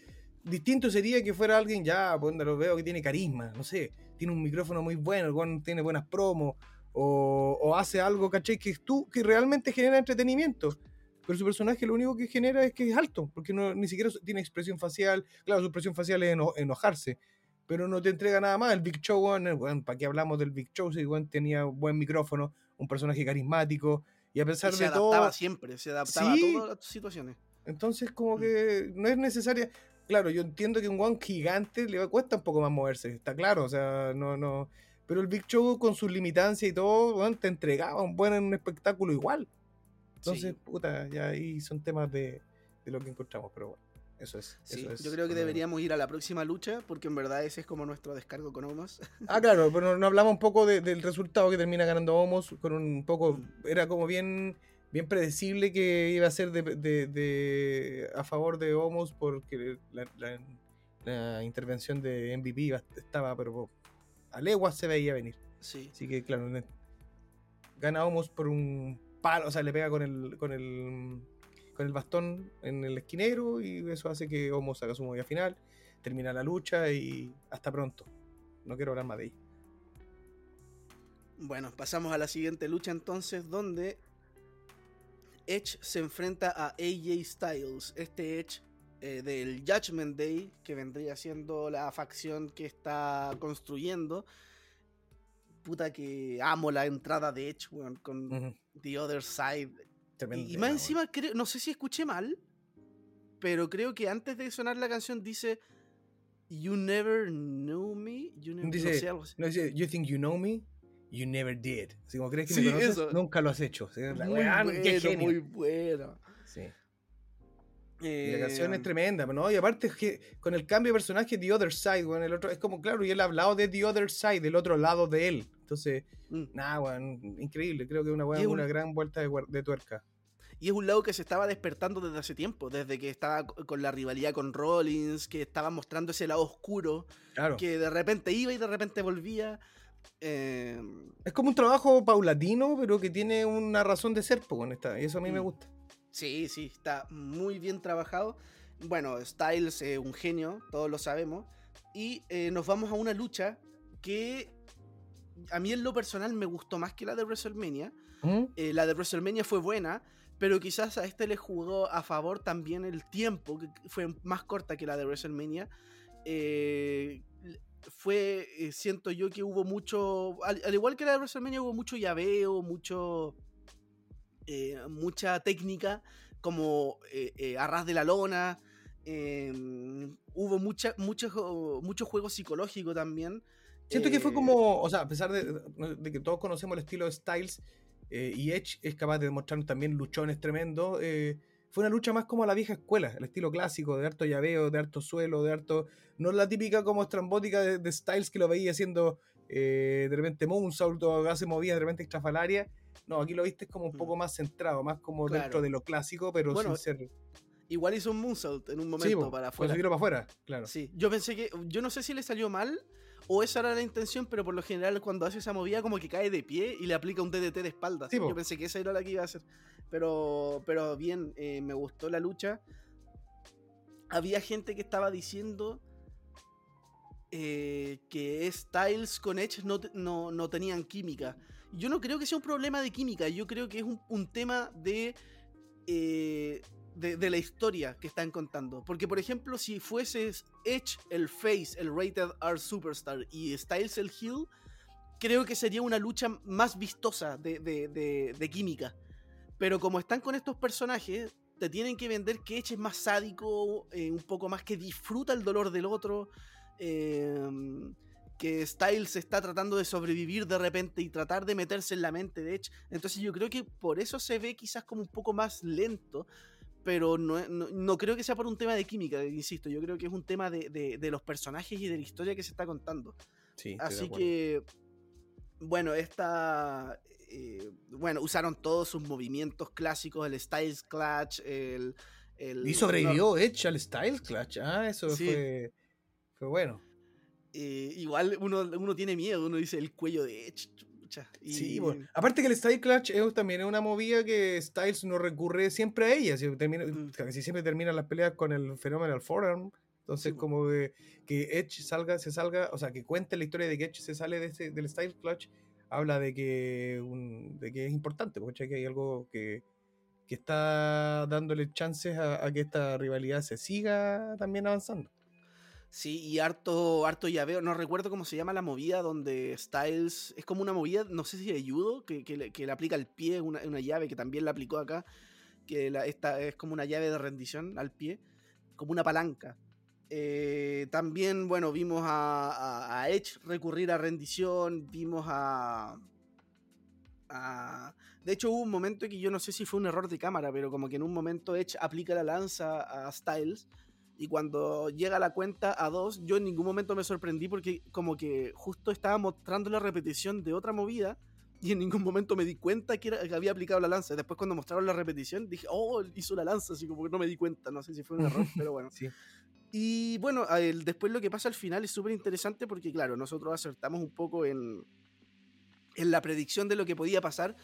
Distinto sería que fuera alguien ya, pues lo veo que tiene carisma, no sé, tiene un micrófono muy bueno, el tiene buenas promos, o, o hace algo, ¿cachai? Que tú, que realmente genera entretenimiento. Pero su personaje lo único que genera es que es alto, porque no, ni siquiera tiene expresión facial. Claro, su expresión facial es eno- enojarse, pero no te entrega nada más. El Big Show, weón, ¿para qué hablamos del Big Show? Si weón tenía buen micrófono, un personaje carismático, y a pesar Y se de adaptaba todo, siempre, se adaptaba Sí. a todas las situaciones. entonces como Mm. que no es necesaria. Claro, yo entiendo que un one gigante le cuesta un poco más moverse, está claro, o sea, no, no. Pero el Big Show con sus limitancias y todo, weón, te entregaba un buen un espectáculo igual. Entonces, Sí. puta, ya ahí son temas de, de lo que encontramos, pero bueno, eso es. Sí, eso es yo creo que deberíamos ir a la próxima lucha porque en verdad ese es como nuestro descargo con Omos. Ah, claro, pero no hablamos un poco de- del resultado que termina ganando Homos con un poco, Mm. era como bien bien predecible que iba a ser de, de- de- a favor de Homos porque la, la- la intervención de MVP estaba, pero a leguas se veía venir. Sí. Así que, claro, gana Homos por un palo, o sea, le pega con el, con el, con el bastón en el esquinero y eso hace que Homos haga su movida final, termina la lucha y hasta pronto. No quiero hablar más de ella. Bueno, pasamos a la siguiente lucha entonces donde Edge se enfrenta a AJ Styles. Este Edge eh, del Judgment Day, que vendría siendo la facción que está construyendo. Puta que amo la entrada de Edge, con. The Other Side. Tremendo Y, y más encima, creo, no sé si escuché mal, pero creo que antes de sonar la canción dice You never knew me. You never, Dice- no sé, algo así. No dice, you think you know me, you never did. Así como crees que Sí, me conoces, nunca lo has hecho. Muy bueno, qué genio. muy bueno. Sí. Y la canción es Eh, tremenda, ¿no? Y aparte es que con el cambio de personaje, The Other Side, weón, el otro, es como, claro, y él ha hablado de The Other Side, del otro lado de él. Entonces, mm. nada, weón, increíble. Creo que una, Y es un- una gran vuelta de, de tuerca. Y es un lado que se estaba despertando desde hace tiempo, desde que estaba co- con la rivalidad con Rollins, que estaba mostrando ese lado oscuro, Claro. que de repente iba y de repente volvía. Eh, Es como un trabajo paulatino, pero que tiene una razón de ser, pues, con esta. Y eso a mí me Mm. gusta. Sí, sí, está muy bien trabajado. Bueno, Styles es un genio, todos lo sabemos. Y eh, nos vamos a una lucha que a mí en lo personal me gustó más que la de WrestleMania. ¿Mm? Eh, la de WrestleMania fue buena, pero quizás a este le jugó a favor también el tiempo, que fue más corta que la de WrestleMania. Eh, fue, eh, siento yo que hubo mucho, al, al igual que la de WrestleMania, hubo mucho llaveo, mucho, eh, mucha técnica, como eh, eh, arras de la lona. eh, hubo mucha, mucho, mucho juego psicológico también. Siento que fue eh, como, o sea, a pesar de, de que todos conocemos el estilo de Styles y Edge es capaz de demostrarnos también luchones tremendos, fue una lucha más como a la vieja escuela, el estilo clásico, de harto llaveo, de harto suelo, de harto... No la típica como estrambótica de, de Styles que lo veía haciendo eh, de repente Moonsault o hace movidas de repente extrafalaria. No, aquí lo viste como un Mm. poco más centrado, más como Claro. dentro de lo clásico, pero Bueno, sin ser. Igual hizo un moonsault en un Sí, momento po, para afuera. para afuera, claro. Sí, yo pensé que. Yo no sé si le salió mal o esa era la intención, pero por lo general cuando hace esa movida como que cae de pie y le aplica un DDT de espalda. Sí, yo pensé que esa era la que iba a hacer. Pero, pero bien, eh, me gustó la lucha. Había gente que estaba diciendo eh, que Styles con Edge no, no, no tenían química. Yo no creo que sea un problema de química, yo creo que es un, tema de, eh, de, de la historia que están contando. Porque, por ejemplo, si fuese Edge el face, el rated R superstar y Styles el heel, creo que sería una lucha más vistosa de química. Pero como están con estos personajes, te tienen que vender que Edge es más sádico, eh, un poco más que disfruta el dolor del otro. eh, que Styles está tratando de sobrevivir de repente y tratar de meterse en la mente de Edge. Entonces yo creo que por eso se ve quizás como un poco más lento, pero no, no- no creo que sea por un tema de química, insisto, yo creo que es un tema de, de- de los personajes y de la historia que se está contando. Sí, Así que, bueno, esta... eh, bueno, usaron todos sus movimientos clásicos, el Styles Clutch, el... el Y sobrevivió Edge al Style Clutch. Ah, eso Sí. fue, fue bueno. Eh, igual uno, uno tiene miedo, uno dice el cuello de Edge. y- Sí, bueno. Aparte que el Style Clutch es, también es una movida que Styles no recurre siempre a ella. si- termina- Mm. Casi siempre terminan las peleas con el Phenomenal Forearm. Entonces, Sí, como que, que Edge salga, se salga, o sea, que cuente la historia de que Edge se sale de ese, del Style Clutch, habla de que, un- de que es importante, porque que hay algo que, que está dándole chances a, a que esta rivalidad se siga también avanzando. Sí, y harto, harto llaveo. No recuerdo cómo se llama la movida donde Styles. Es como una movida, no sé si de judo, que, que, le, aplica al pie, una, una llave que también la aplicó acá. Que esta es como una llave de rendición al pie, como una palanca. Eh, también, bueno, vimos a Edge recurrir a rendición, vimos a, a- De hecho, hubo un momento que yo no sé si fue un error de cámara, pero como que en un momento Edge aplica la lanza a Styles. Y cuando llega la cuenta a dos, yo en ningún momento me sorprendí porque como que justo estaba mostrando la repetición de otra movida y en ningún momento me di cuenta que, era, que había aplicado la lanza. Después cuando mostraron la repetición dije, oh, hizo la lanza, así como que no me di cuenta, no sé si fue un error, pero bueno. Sí. Y bueno, el- después lo que pasa al final es súper interesante porque claro, nosotros acertamos un poco en, en la predicción de lo que podía pasar.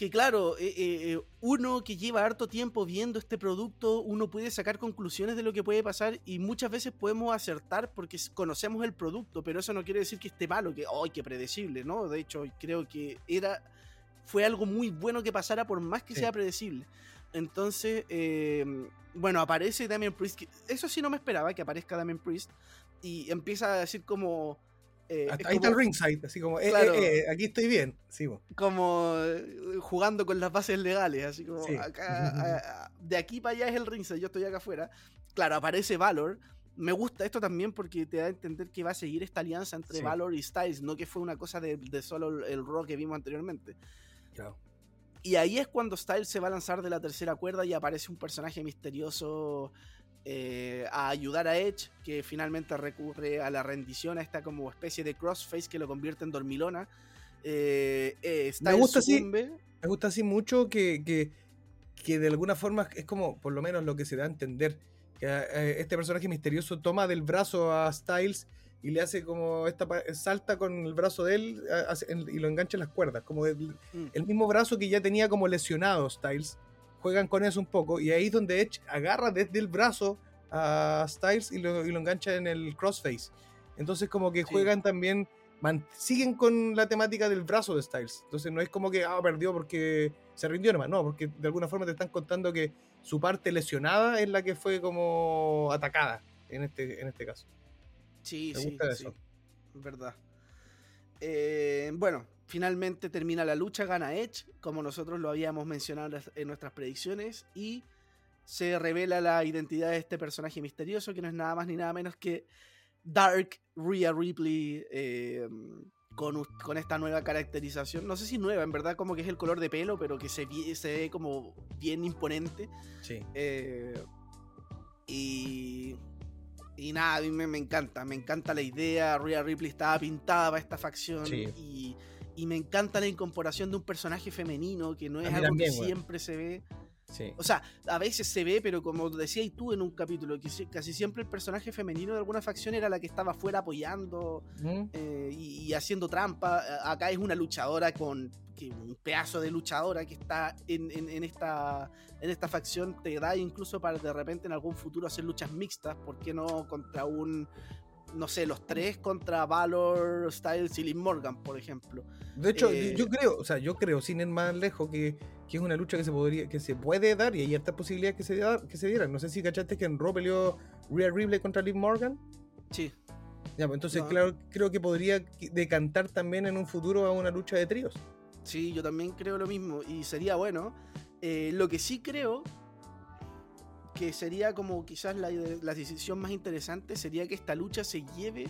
Que claro, eh, eh, eh, uno que lleva harto tiempo viendo este producto, uno puede sacar conclusiones de lo que puede pasar y muchas veces podemos acertar porque conocemos el producto, pero eso no quiere decir que esté malo, que, ¡ay, qué predecible! ¿no? De hecho, creo que era fue algo muy bueno que pasara por más que Sí. sea predecible. Entonces, eh, bueno, aparece Damien Priest. que- eso sí no me esperaba que aparezca Damien Priest. Y empieza a decir como... eh, es ahí está el ringside, así como, eh, Claro. eh, eh, aquí estoy bien. Sí, como jugando con las bases legales, así como Sí. acá, a- de aquí para allá es el ringside, yo estoy acá afuera. Claro, aparece Valor. Me gusta esto también porque te da a entender que va a seguir esta alianza entre Sí. Valor y Styles, no que fue una cosa de, de solo el, Raw que vimos anteriormente. Claro. Y ahí es cuando Styles se va a lanzar de la tercera cuerda y aparece un personaje misterioso eh, a ayudar a Edge, que finalmente recurre a la rendición, a esta como especie de crossface que lo convierte en dormilona. Eh, eh, Styles gusta así. Me gusta así mucho que, que, que de alguna forma es como, por lo menos lo que se da a entender, que este personaje misterioso toma del brazo a Styles y le hace como esta salta con el brazo de él y lo engancha en las cuerdas, como el, Mm. el mismo brazo que ya tenía como lesionado Styles. Juegan con eso un poco y ahí es donde Edge agarra desde el brazo a Styles y lo, y lo engancha en el crossface. Entonces como que Sí. juegan también, siguen con la temática del brazo de Styles. Entonces no es como que ah, perdió porque se rindió nomás, no, porque de alguna forma te están contando que su parte lesionada es la que fue como atacada en este, en este caso. Sí, Me sí, gusta sí, eso. es verdad. Eh, bueno, finalmente termina la lucha, gana Edge, como nosotros lo habíamos mencionado en nuestras predicciones, y se revela la identidad de este personaje misterioso, que no es nada más ni nada menos que Dark Rhea Ripley, eh, con, esta nueva caracterización. No sé si nueva, en verdad, como que es el color de pelo, pero que se ve como bien imponente. Sí. Eh, y, Y nada, a mí me, me encanta, me encanta la idea. Rhea Ripley estaba pintada para esta facción Sí. y, y me encanta la incorporación de un personaje femenino que no es algo también, que siempre se ve. Sí. O sea, a veces se ve, pero como decías tú en un capítulo, que si- casi siempre el personaje femenino de alguna facción era la que estaba afuera apoyando ¿Mm? eh, y, y haciendo trampa. Acá es una luchadora con que un pedazo de luchadora que está en, en- en esta, en esta facción. Te da incluso para de repente en algún futuro hacer luchas mixtas. ¿Por qué no contra un, no sé, los tres contra Valor, Styles y Liv Morgan, por ejemplo? De hecho, Eh, yo creo, o sea, yo creo, sin ir más lejos, que, que es una lucha que se podría, que se puede dar y hay hartas posibilidades que se, da- que se dieran. No sé si cachaste que en Raw peleó Rhea Ripley contra Liv Morgan. Sí. Ya, pues entonces, No. claro, creo que podría decantar también en un futuro a una lucha de tríos. Sí, yo también creo lo mismo y sería bueno. Eh, lo que sí creo que sería como quizás la, decisión más interesante sería que esta lucha se lleve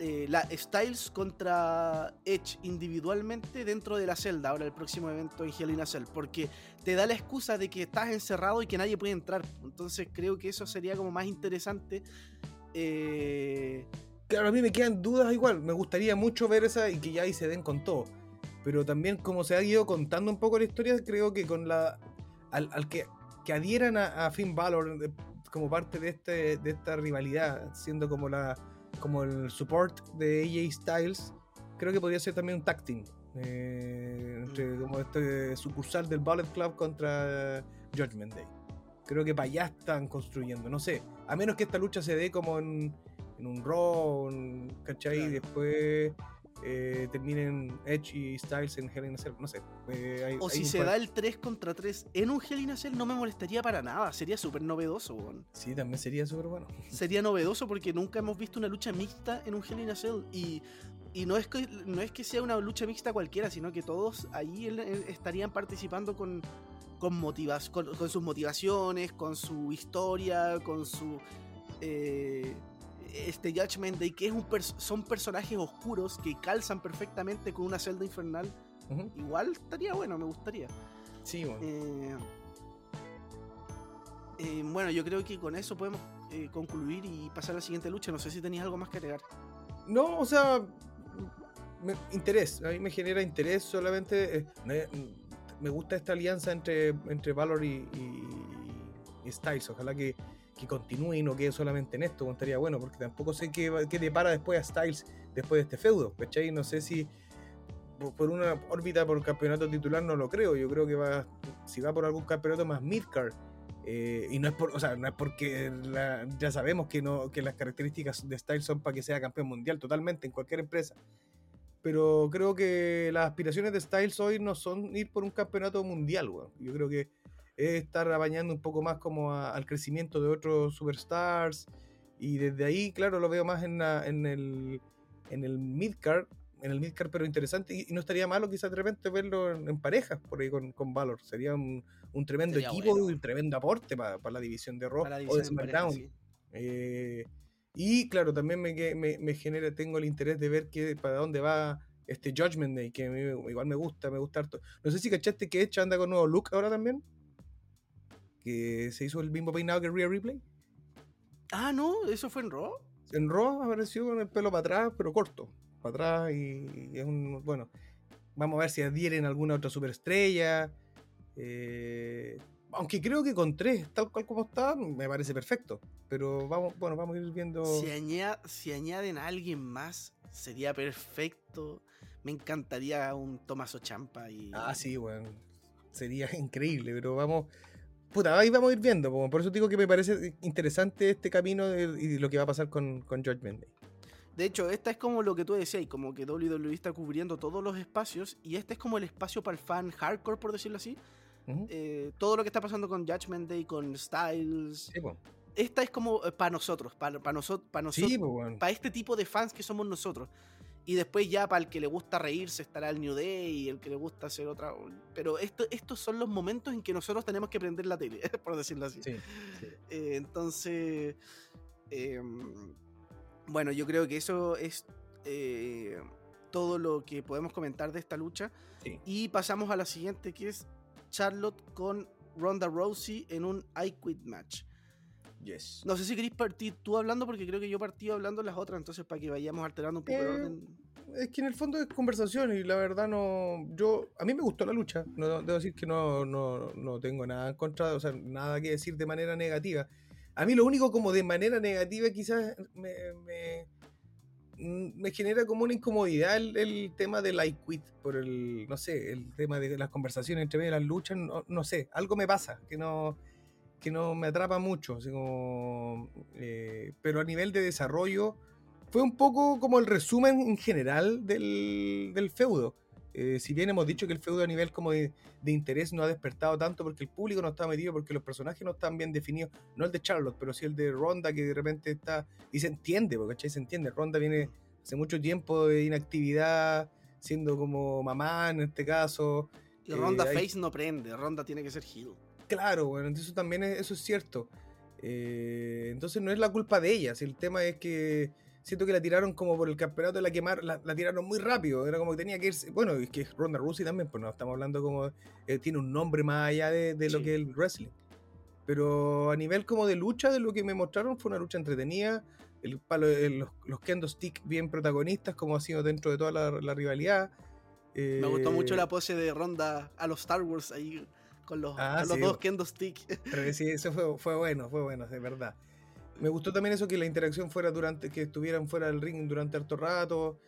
eh, la Styles contra Edge individualmente dentro de la celda, ahora el próximo evento en Hell in a Cell, porque te da la excusa de que estás encerrado y que nadie puede entrar. Entonces creo que eso sería como más interesante. Eh, Claro, a mí me quedan dudas igual. Me gustaría mucho ver esa y que ya ahí se den con todo. Pero también, como se ha ido contando un poco la historia, creo que con la. Al, al que, que adhieran a, a Finn Balor eh, como parte de, este, de esta rivalidad, siendo como la como el support de AJ Styles, creo que podría ser también un tag team. eh, entre como este sucursal del Ballet Club contra Judgment Day. Creo que para allá están construyendo, no sé. A menos que esta lucha se dé como en, en un Raw, ¿cachai? Y Claro. después eh, terminen Edge y Styles en Hell in a Cell, no sé. Eh, hay- o hay si se par- da el 3 contra 3 en un Hell in a Cell no me molestaría para nada, sería súper novedoso. weón. Sí, también sería súper bueno. sería novedoso porque nunca hemos visto una lucha mixta en un Hell in a Cell y, y no, es que, no es que sea una lucha mixta cualquiera, sino que todos ahí estarían participando con, con, motivas, con, con sus motivaciones, con su historia, con su... eh, este Judgment Day, que es un pers- son personajes oscuros que calzan perfectamente con una celda infernal. Igual estaría bueno, me gustaría. Sí, bueno. Eh, eh, bueno, yo creo que con eso podemos eh, concluir y pasar a la siguiente lucha. No sé si tenías algo más que agregar. No, o sea, me- interés. A mí me genera interés solamente. me, me gusta esta alianza entre, entre Valor y, y- y Styles. Ojalá que, que continúe y no quede solamente en esto. Estaría bueno, porque tampoco sé qué, qué depara después a Styles después de este feudo. ¿Cachai? No sé si por una órbita por campeonato titular no lo creo. Yo creo que va, si va por algún campeonato más midcard. eh, y no es por, o sea, no es porque la- ya sabemos que no, que las características de Styles son para que sea campeón mundial totalmente en cualquier empresa. Pero creo que las aspiraciones de Styles hoy no son ir por un campeonato mundial, weón. Yo creo que es estar apañando un poco más como a- al crecimiento de otros superstars. Y desde ahí, claro, lo veo más en, la- en el, en el midcard, en el midcard, pero interesante. Y, y no estaría malo quizás de repente verlo en, en parejas por ahí con, con Valor. Sería un, un tremendo Sería equipo bueno. y un tremendo aporte para la división de Raw o de SmackDown. sí. Eh, y claro, también me, me, me genera, tengo el interés de ver que, para dónde va este Judgment Day, que mí igual me gusta, me gusta harto. No sé si cachaste que Edge anda con nuevo look ahora también. Que se hizo el mismo peinado que Rhea Replay. Ah, no, eso fue en Raw. En Raw apareció con el pelo para atrás, pero corto. Para atrás y, y es un. Bueno, vamos a ver si adhieren alguna otra superestrella. Eh, aunque creo que con tres, tal cual como está, me parece perfecto. Pero vamos, bueno, vamos a ir viendo. Si, si añaden a alguien más, sería perfecto. Me encantaría un Tomaso Champa y. Ah, sí, bueno. Sería increíble, pero vamos. Puta, ahí vamos a ir viendo. po. Por eso digo que me parece interesante este camino de- y lo que va a pasar con, con Judgment Day. De hecho, esta es como lo que tú decías, como que WWE está cubriendo todos los espacios y este es como el espacio para el fan hardcore, por decirlo así. Ujú. Eh, todo lo que está pasando con Judgment Day, con Styles. Sí. Esta es como para nosotros, para nosotros, para nosotros, Sí, para este tipo de fans que somos nosotros. Y después ya para el que le gusta reírse estará el New Day y el que le gusta hacer otra... Pero esto, estos son los momentos en que nosotros tenemos que prender la tele, por decirlo así. Sí, sí. Eh, entonces, eh, bueno, yo creo que eso es eh, todo lo que podemos comentar de esta lucha. Sí. Y pasamos a la siguiente, que es Charlotte con Ronda Rousey en un I Quit match. Yes. No sé si queréis partir tú hablando, porque creo que yo partí hablando las otras, entonces para que vayamos alterando un poco el Eh, orden. Es que en el fondo es conversación y la verdad no. Yo. A mí me gustó la lucha. No, debo decir que no, no, no tengo nada en contra, o sea, nada que decir de manera negativa. A mí lo único como de manera negativa quizás me, me, me genera como una incomodidad el, el tema del I quit por el, no sé, el tema de las conversaciones entre medio de las luchas, no, no sé, algo me pasa que no, que no me atrapa mucho, así como, eh, pero a nivel de desarrollo fue un poco como el resumen en general del, del feudo. Eh, si bien hemos dicho que el feudo a nivel como de, de interés no ha despertado tanto porque el público no está metido, porque los personajes no están bien definidos, no el de Charlotte, pero sí el de Ronda que de repente está, y se entiende, porque ¿cachai? se entiende, Ronda viene hace mucho tiempo de inactividad, siendo como mamá en este caso. Y Ronda eh, hay- Face no prende, Ronda tiene que ser heel. Claro, bueno, entonces eso también es, eso es cierto. Eh, entonces no es la culpa de ella, si el tema es que siento que la tiraron como por el campeonato de la quemar, la, la tiraron muy rápido, era como que tenía que irse, bueno, es que Ronda Rousey también, pues no estamos hablando como, eh, tiene un nombre más allá de, de lo Sí. que es el wrestling. Pero a nivel como de lucha, de lo que me mostraron fue una lucha entretenida, el palo, el- los, los kendo stick bien protagonistas, como ha sido dentro de toda la, la rivalidad. Me gustó mucho Eh, la pose de Ronda a los Star Wars ahí con los, Ah, con los sí. dos kendo stick. Pero que sí, eso fue, fue bueno, fue bueno, es verdad. Me gustó también eso que la interacción fuera durante, que estuvieran fuera del ring durante harto rato.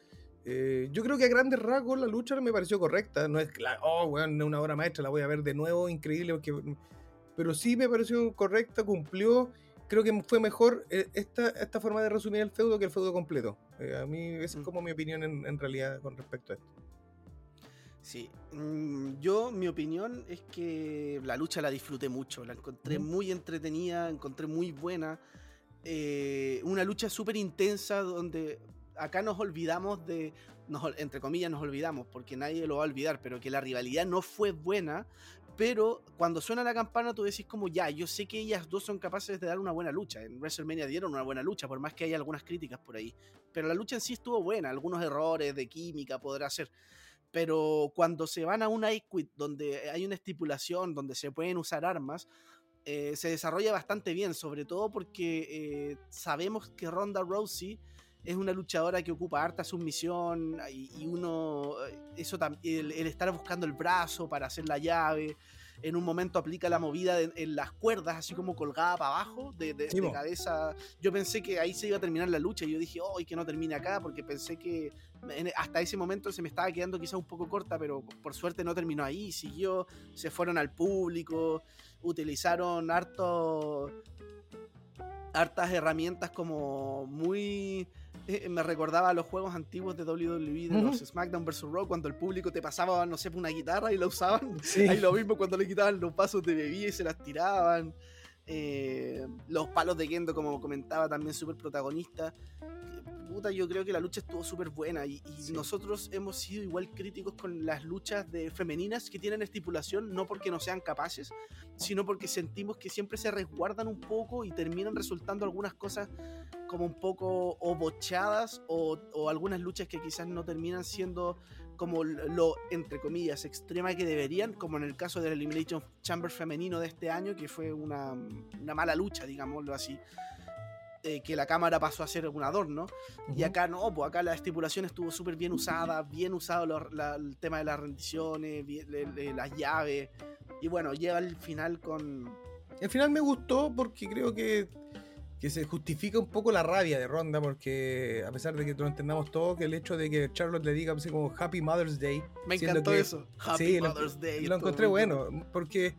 Eh, yo creo que a grandes rasgos la lucha me pareció correcta. No es que la, oh, weón, una hora maestra, la voy a ver de nuevo, increíble. Porque, pero sí me pareció correcta, cumplió. Creo que fue mejor eh, esta, esta forma de resumir el feudo que el feudo completo. Eh, a mí esa Mm. es como mi opinión en, en realidad con respecto a esto. Sí, mm, yo mi opinión es que la lucha la disfruté mucho, la encontré Ujú. muy entretenida, encontré muy buena. eh, una lucha súper intensa donde acá nos olvidamos de, nos entre comillas nos olvidamos, porque nadie lo va a olvidar, pero que la rivalidad no fue buena. Pero cuando suena la campana, tú decís como ya, yo sé que ellas dos son capaces de dar una buena lucha. En WrestleMania dieron una buena lucha, por más que haya algunas críticas por ahí. Pero la lucha en sí estuvo buena, algunos errores de química podrá ser pero cuando se van a un quit donde hay una estipulación, donde se pueden usar armas, eh, se desarrolla bastante bien, sobre todo porque eh, sabemos que Ronda Rousey es una luchadora que ocupa harta sumisión y, uno, eh, eso el, el estar buscando el brazo para hacer la llave, en un momento aplica la movida de- en las cuerdas, así como colgada para abajo, de, de- Sí, de mo. cabeza. Yo pensé que ahí se iba a terminar la lucha y yo dije, oh, y que no termine acá, porque pensé que en- hasta ese momento se me estaba quedando quizá un poco corta, pero por suerte no terminó ahí, siguió, se fueron al público, utilizaron harto, hartas herramientas como muy... eh, me recordaba a los juegos antiguos de WWE, de los. SmackDown vs. Raw, cuando el público te pasaba, no sé, una guitarra y la usaban. Sí. Ahí lo mismo cuando le quitaban los vasos de bebida y se las tiraban. Eh, los palos de Kendo, como comentaba, también súper protagonista. Puta, yo creo que la lucha estuvo súper buena y, y Sí. nosotros hemos sido igual críticos con las luchas de femeninas que tienen estipulación, no porque no sean capaces, sino porque sentimos que siempre se resguardan un poco y terminan resultando algunas cosas como un poco o bochadas o, o algunas luchas que quizás no terminan siendo como lo, entre comillas, extrema que deberían, como en el caso del Elimination Chamber femenino de este año, que fue una, una mala lucha, digámoslo así, eh, que la cámara pasó a ser un adorno, y acá no, pues acá la estipulación estuvo súper bien usada, bien usado lo- la- el tema de las rendiciones, bien- le- le- las llaves, y bueno, llega al final con... Al final me gustó porque creo que, que se justifica un poco la rabia de Ronda, porque a pesar de que lo entendamos todo, que el hecho de que Charlotte le diga así como Happy Mother's Day, Me encantó que- eso. Happy sí, lo- Mother's Day. lo encontré bueno, porque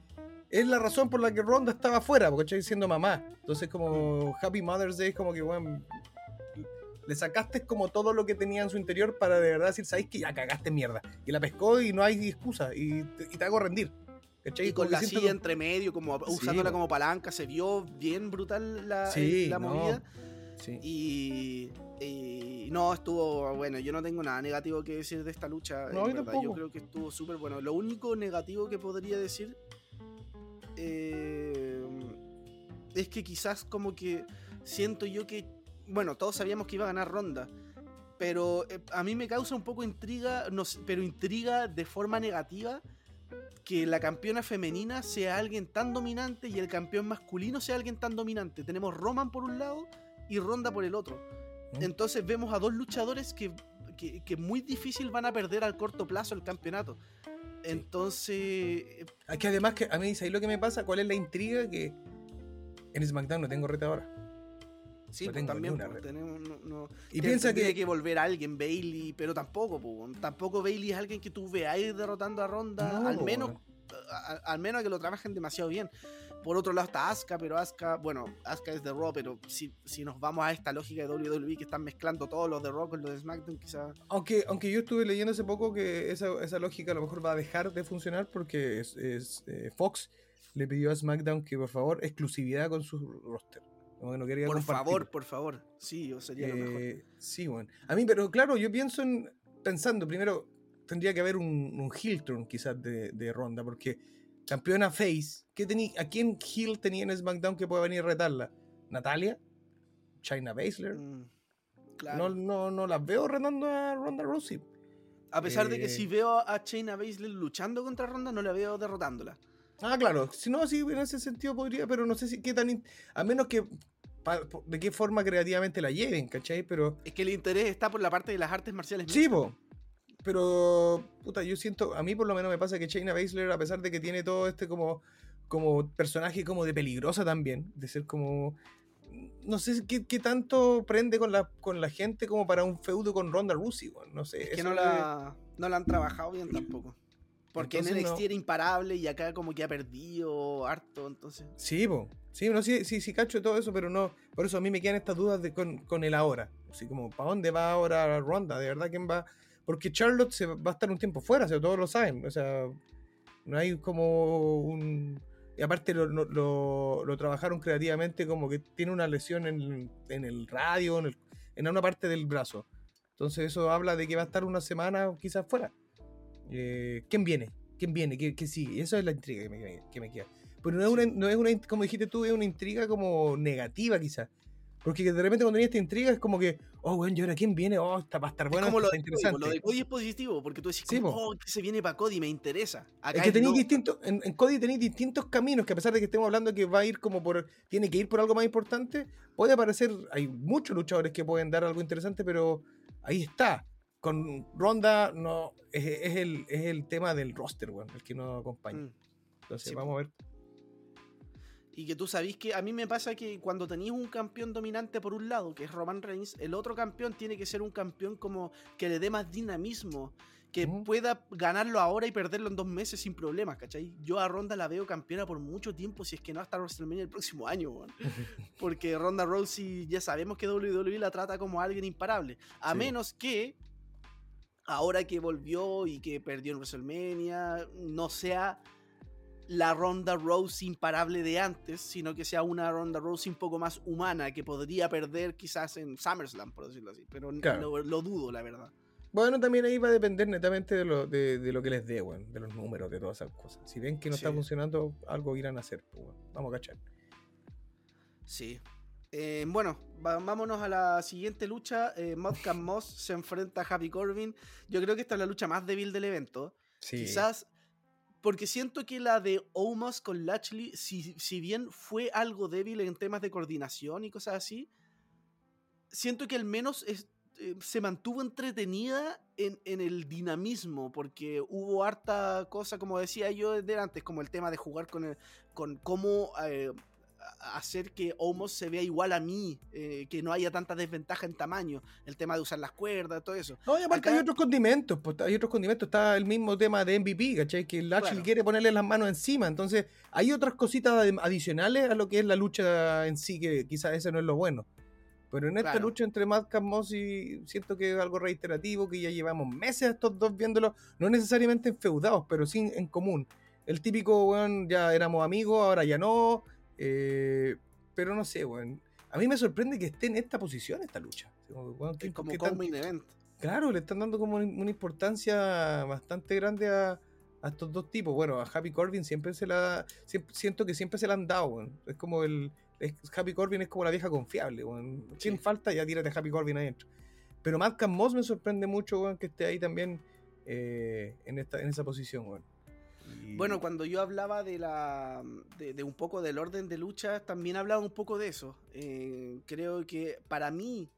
es la razón por la que Ronda estaba afuera, porque estoy diciendo mamá. Entonces como Happy Mother's Day, como que, bueno, le sacaste como todo lo que tenía en su interior para de verdad decir, sabéis que ya cagaste mierda. Y la pescó y no hay excusa, y te hago rendir. ¿Cachai? Y con la silla entre medio, como usándola como palanca, se vio bien brutal la, Sí, eh, la no. movida. Sí. Y, y no, estuvo bueno. Yo no tengo nada negativo que decir de esta lucha. No, yo creo que estuvo súper bueno. Lo único negativo que podría decir eh, es que quizás como que siento yo que, bueno, todos sabíamos que iba a ganar Ronda. Pero eh, a mí me causa un poco intriga, no sé, pero intriga de forma negativa que la campeona femenina sea alguien tan dominante y el campeón masculino sea alguien tan dominante. Tenemos Roman por un lado y Ronda por el otro. ¿Mm? Entonces vemos a dos luchadores que, que, que muy difícil van a perder al corto plazo el campeonato. Entonces, Es que además que a mí, ¿sabes lo que me pasa? ¿Cuál es la intriga? Que en SmackDown no tengo retadora. Sí, No pues, también pues, tenemos, no, no- Y piensa que, que volver a alguien, Bailey, pero tampoco, pues, tampoco Bailey es alguien que tú veáis derrotando a Ronda, al po, menos a- al menos que lo trabajen demasiado bien. Por otro lado está Asuka, pero Asuka, bueno, Asuka es de Raw, pero si, si nos vamos a esta lógica de WWE que están mezclando todos los de Raw con los de SmackDown, quizás... Aunque, aunque yo estuve leyendo hace poco que esa, esa lógica a lo mejor va a dejar de funcionar porque es, es, eh, Fox le pidió a SmackDown que por favor exclusividad con su roster. Como que no quería Por compartir. favor, por favor. Sí, yo sería lo mejor. Eh, sí, bueno. A mí, pero claro, yo pienso en. Pensando, primero, tendría que haber un, un heel turn quizás de, de Ronda, porque campeona Face, ¿qué tení, ¿a quién heel tenía en SmackDown que pueda venir a retarla? ¿Natalia? ¿China Baszler? Mm, claro. No, no, no las veo retando a Ronda Rousey. a pesar de que eh, si veo a Shayna Baszler luchando contra Ronda, no la veo derrotándola. Ah, claro, si no, sí, en ese sentido podría, pero no sé si qué tan. A menos que. pa- de qué forma creativamente la lleven, ¿cachai? Pero. Es que el interés está por la parte de las artes marciales. Sí, po. Pero, puta, yo siento, a mí por lo menos me pasa que Shayna Baszler, a pesar de que tiene todo este como, como personaje como de peligrosa también, de ser como, no sé qué, qué tanto prende con la, con la gente como para un feudo con Ronda Rousey, weón, no sé. Es que no la, no la han trabajado bien tampoco. Porque en Entonces, NXT no. era imparable y acá como que ha perdido harto, entonces... Sí, po. Sí, no, sí, sí, sí, cacho todo eso, pero no, por eso a mí me quedan estas dudas de, con, con el ahora. Así como, ¿para dónde va ahora Ronda? ¿De verdad quién va? Porque Charlotte se va a estar un tiempo fuera, o sea, todos lo saben. O sea, no hay como un... Y aparte lo, lo- lo- lo trabajaron creativamente como que tiene una lesión en, en el radio, en, el- en una parte del brazo. Entonces eso habla de que va a estar una semana quizás fuera. Eh, ¿Quién viene? ¿Quién viene? ¿Qué, qué sigue? Esa es la intriga que me, que me queda. Pero no es, una, no es una, como dijiste tú, es una intriga como negativa quizás. Porque de repente cuando tenía esta intriga es como que, oh, bueno, ¿y ahora quién viene? Oh, está, va a estar bueno, es como lo de, Cody, interesante. lo de Cody es positivo, porque tú decís, Sí, como, oh, que se viene para Cody, me interesa. Acá Es que tenéis no. distintos, en, en Cody tenéis distintos caminos que a pesar de que estemos hablando que va a ir como por, tiene que ir por algo más importante, puede aparecer, hay muchos luchadores que pueden dar algo interesante, pero ahí está. Con Ronda no, es, es el, es el tema del roster, weón, el que nos acompaña. Mm. Entonces, Sí, vamos a ver. Y que tú sabís que a mí me pasa que cuando tenéis un campeón dominante por un lado, que es Roman Reigns, el otro campeón tiene que ser un campeón como que le dé más dinamismo, que pueda ganarlo ahora y perderlo en dos meses sin problemas, ¿cachai? Yo a Ronda la veo campeona por mucho tiempo, si es que no hasta WrestleMania el próximo año, weón. Porque Ronda Rousey ya sabemos que WWE la trata como alguien imparable. A Sí. menos que ahora que volvió y que perdió en WrestleMania, no sea la Ronda Rousey imparable de antes, sino que sea una Ronda Rousey un poco más humana, que podría perder quizás en SummerSlam, por decirlo así. Pero Claro. lo, lo dudo, la verdad. Bueno, también ahí va a depender netamente de lo, de, de lo que les dé, weón, de los números, de todas esas cosas. Si ven que no está funcionando, algo irán a hacer, pues. Vamos a cachar. Sí. Eh, bueno, vámonos a la siguiente lucha. Eh, Modcam Moss se enfrenta a Happy Corbin. Yo creo que esta es la lucha más débil del evento. Sí. Quizás porque siento que la de Omos con Lashley, si, si bien fue algo débil en temas de coordinación y cosas así, siento que al menos es- eh, se mantuvo entretenida en, en el dinamismo, porque hubo harta cosa, como decía yo desde antes, como el tema de jugar con, el- con cómo eh, hacer que Omos se vea igual a mí, eh, que no haya tanta desventaja en tamaño, el tema de usar las cuerdas, todo eso. No, y aparte Acá- hay otros condimentos, pues, hay otros condimentos. Está el mismo tema de MVP, ¿cachai? Que Lashley Claro. quiere ponerle las manos encima. Entonces, hay otras cositas adicionales a lo que es la lucha en sí, que quizás ese no es lo bueno. Pero en esta Claro. lucha entre Madcap Moss y siento que es algo reiterativo, que ya llevamos meses estos dos viéndolo, no necesariamente enfeudados, pero sí en común. El típico, weón, ya éramos amigos, ahora ya no. Eh, pero no sé, weón. A mí me sorprende que esté en esta posición esta lucha. ¿qué- Es como como event. Claro, le están dando como un- una importancia bastante grande a, a estos dos tipos. Bueno, a Happy Corbin siempre se la. siempre- siento que siempre se la han dado. Es como el. es- Happy Corbin es como la vieja confiable. ¿Quién Sí. falta? Ya tírate a Happy Corbin adentro. Pero Madcap Moss me sorprende mucho, que esté ahí también eh, en, esta, en esa posición. Y- Bueno, cuando yo hablaba de la de, de un poco del orden de lucha, también hablaba un poco de eso. Eh, creo que para mí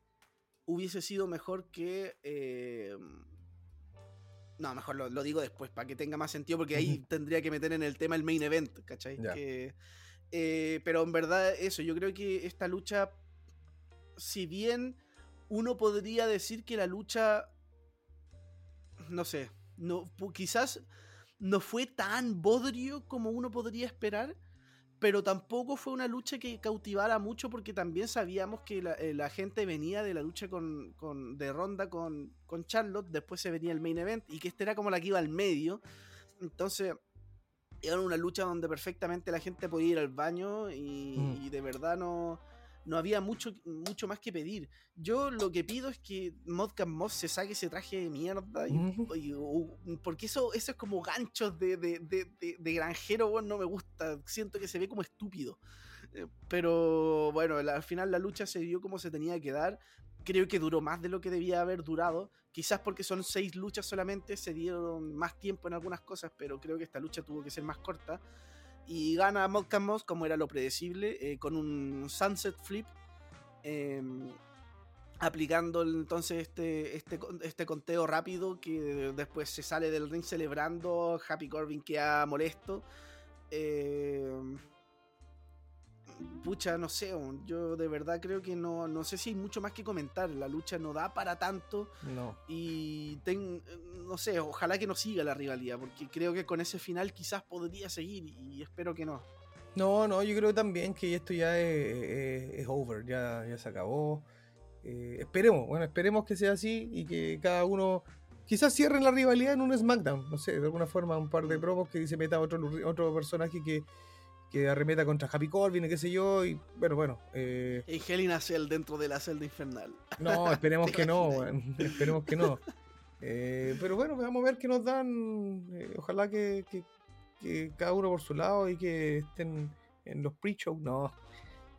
hubiese sido mejor que... eh, no, mejor lo, lo digo después, para que tenga más sentido, porque ahí tendría que meter en el tema el main event, ¿cachai? Que, eh, pero en verdad eso, yo creo que esta lucha, si bien uno podría decir que la lucha, no sé, no, quizás no fue tan bodrio como uno podría esperar, pero tampoco fue una lucha que cautivara mucho porque también sabíamos que la, eh, la gente venía de la lucha con, con- de ronda con, con Charlotte, después se venía el main event y que esta era como la que iba al medio. Entonces, era una lucha donde perfectamente la gente podía ir al baño y, Mm. y de verdad no, no había mucho, mucho más que pedir. Yo lo que pido es que Modcast Moss se saque ese traje de mierda. y- o- porque eso, eso es como ganchos de, de, de- granjero, weón, no me gusta. Siento que se ve como estúpido. Eh, Pero bueno, la- al final la lucha se dio como se tenía que dar. Creo que duró más de lo que debía haber durado. Quizás porque son seis luchas solamente, se dieron más tiempo en algunas cosas, pero creo que esta lucha tuvo que ser más corta. Y gana Modcast Moss, como era lo predecible, eh, con un Sunset Flip. em, aplicando entonces este, este, este conteo rápido que después se sale del ring celebrando, Happy Corbin queda molesto. Eh, pucha, no sé, yo de verdad creo que no, no sé si hay mucho más que comentar, la lucha no da para tanto No. y ten- no sé, ojalá que no siga la rivalidad, porque creo que con ese final quizás podría seguir y espero que no. No, no, yo creo también que esto ya es, es- es over, ya, ya se acabó. Eh, esperemos, bueno, esperemos que sea así y que cada uno quizás cierren la rivalidad en un SmackDown, no sé, de alguna forma un par de promos que se meta otro, otro personaje que, que arremeta contra Happy Corbin y qué sé yo, y bueno, bueno, eh, En Hell in a Cell dentro de la celda infernal. no, esperemos ¿Te que no, esperemos que no. Eh, pero bueno, vamos a ver qué nos dan, eh, ojalá que, que- que cada uno por su lado y que estén en los pre-show, no,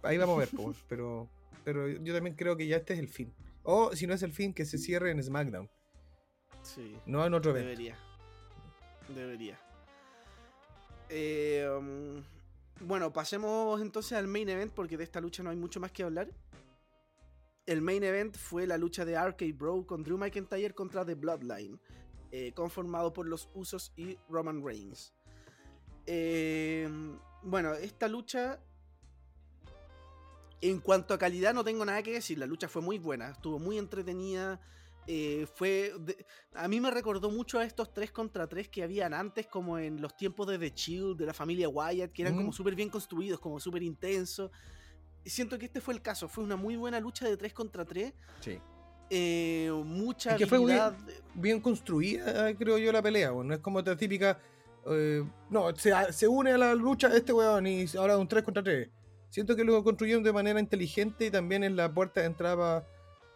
ahí vamos a ver, po, pero, pero yo también creo que ya este es el fin. O si no es el fin, que se cierre en SmackDown, Sí. no en otro evento. Debería. Debería. Eh, um, bueno, pasemos entonces al main event porque de esta lucha no hay mucho más que hablar. El main event fue la lucha de Arcade Bro con Drew McIntyre contra The Bloodline, eh, conformado por los Usos y Roman Reigns. Eh, bueno, esta lucha, en cuanto a calidad, no tengo nada que decir. La lucha fue muy buena, estuvo muy entretenida. Eh, fue de- a mí me recordó mucho a estos 3 contra 3 que habían antes, como en los tiempos de The Shield, de la familia Wyatt, que eran como Mm. súper bien construidos, como súper intensos. Siento que este fue el caso, fue una muy buena lucha de 3 contra 3. Sí. eh, mucha Es que fue. Bien construida, creo yo, la pelea, no es como otra típica, eh, no, se, se une a la lucha este weón y ahora un 3 contra 3. Siento que lo construyeron de manera inteligente y también en la puerta de entrada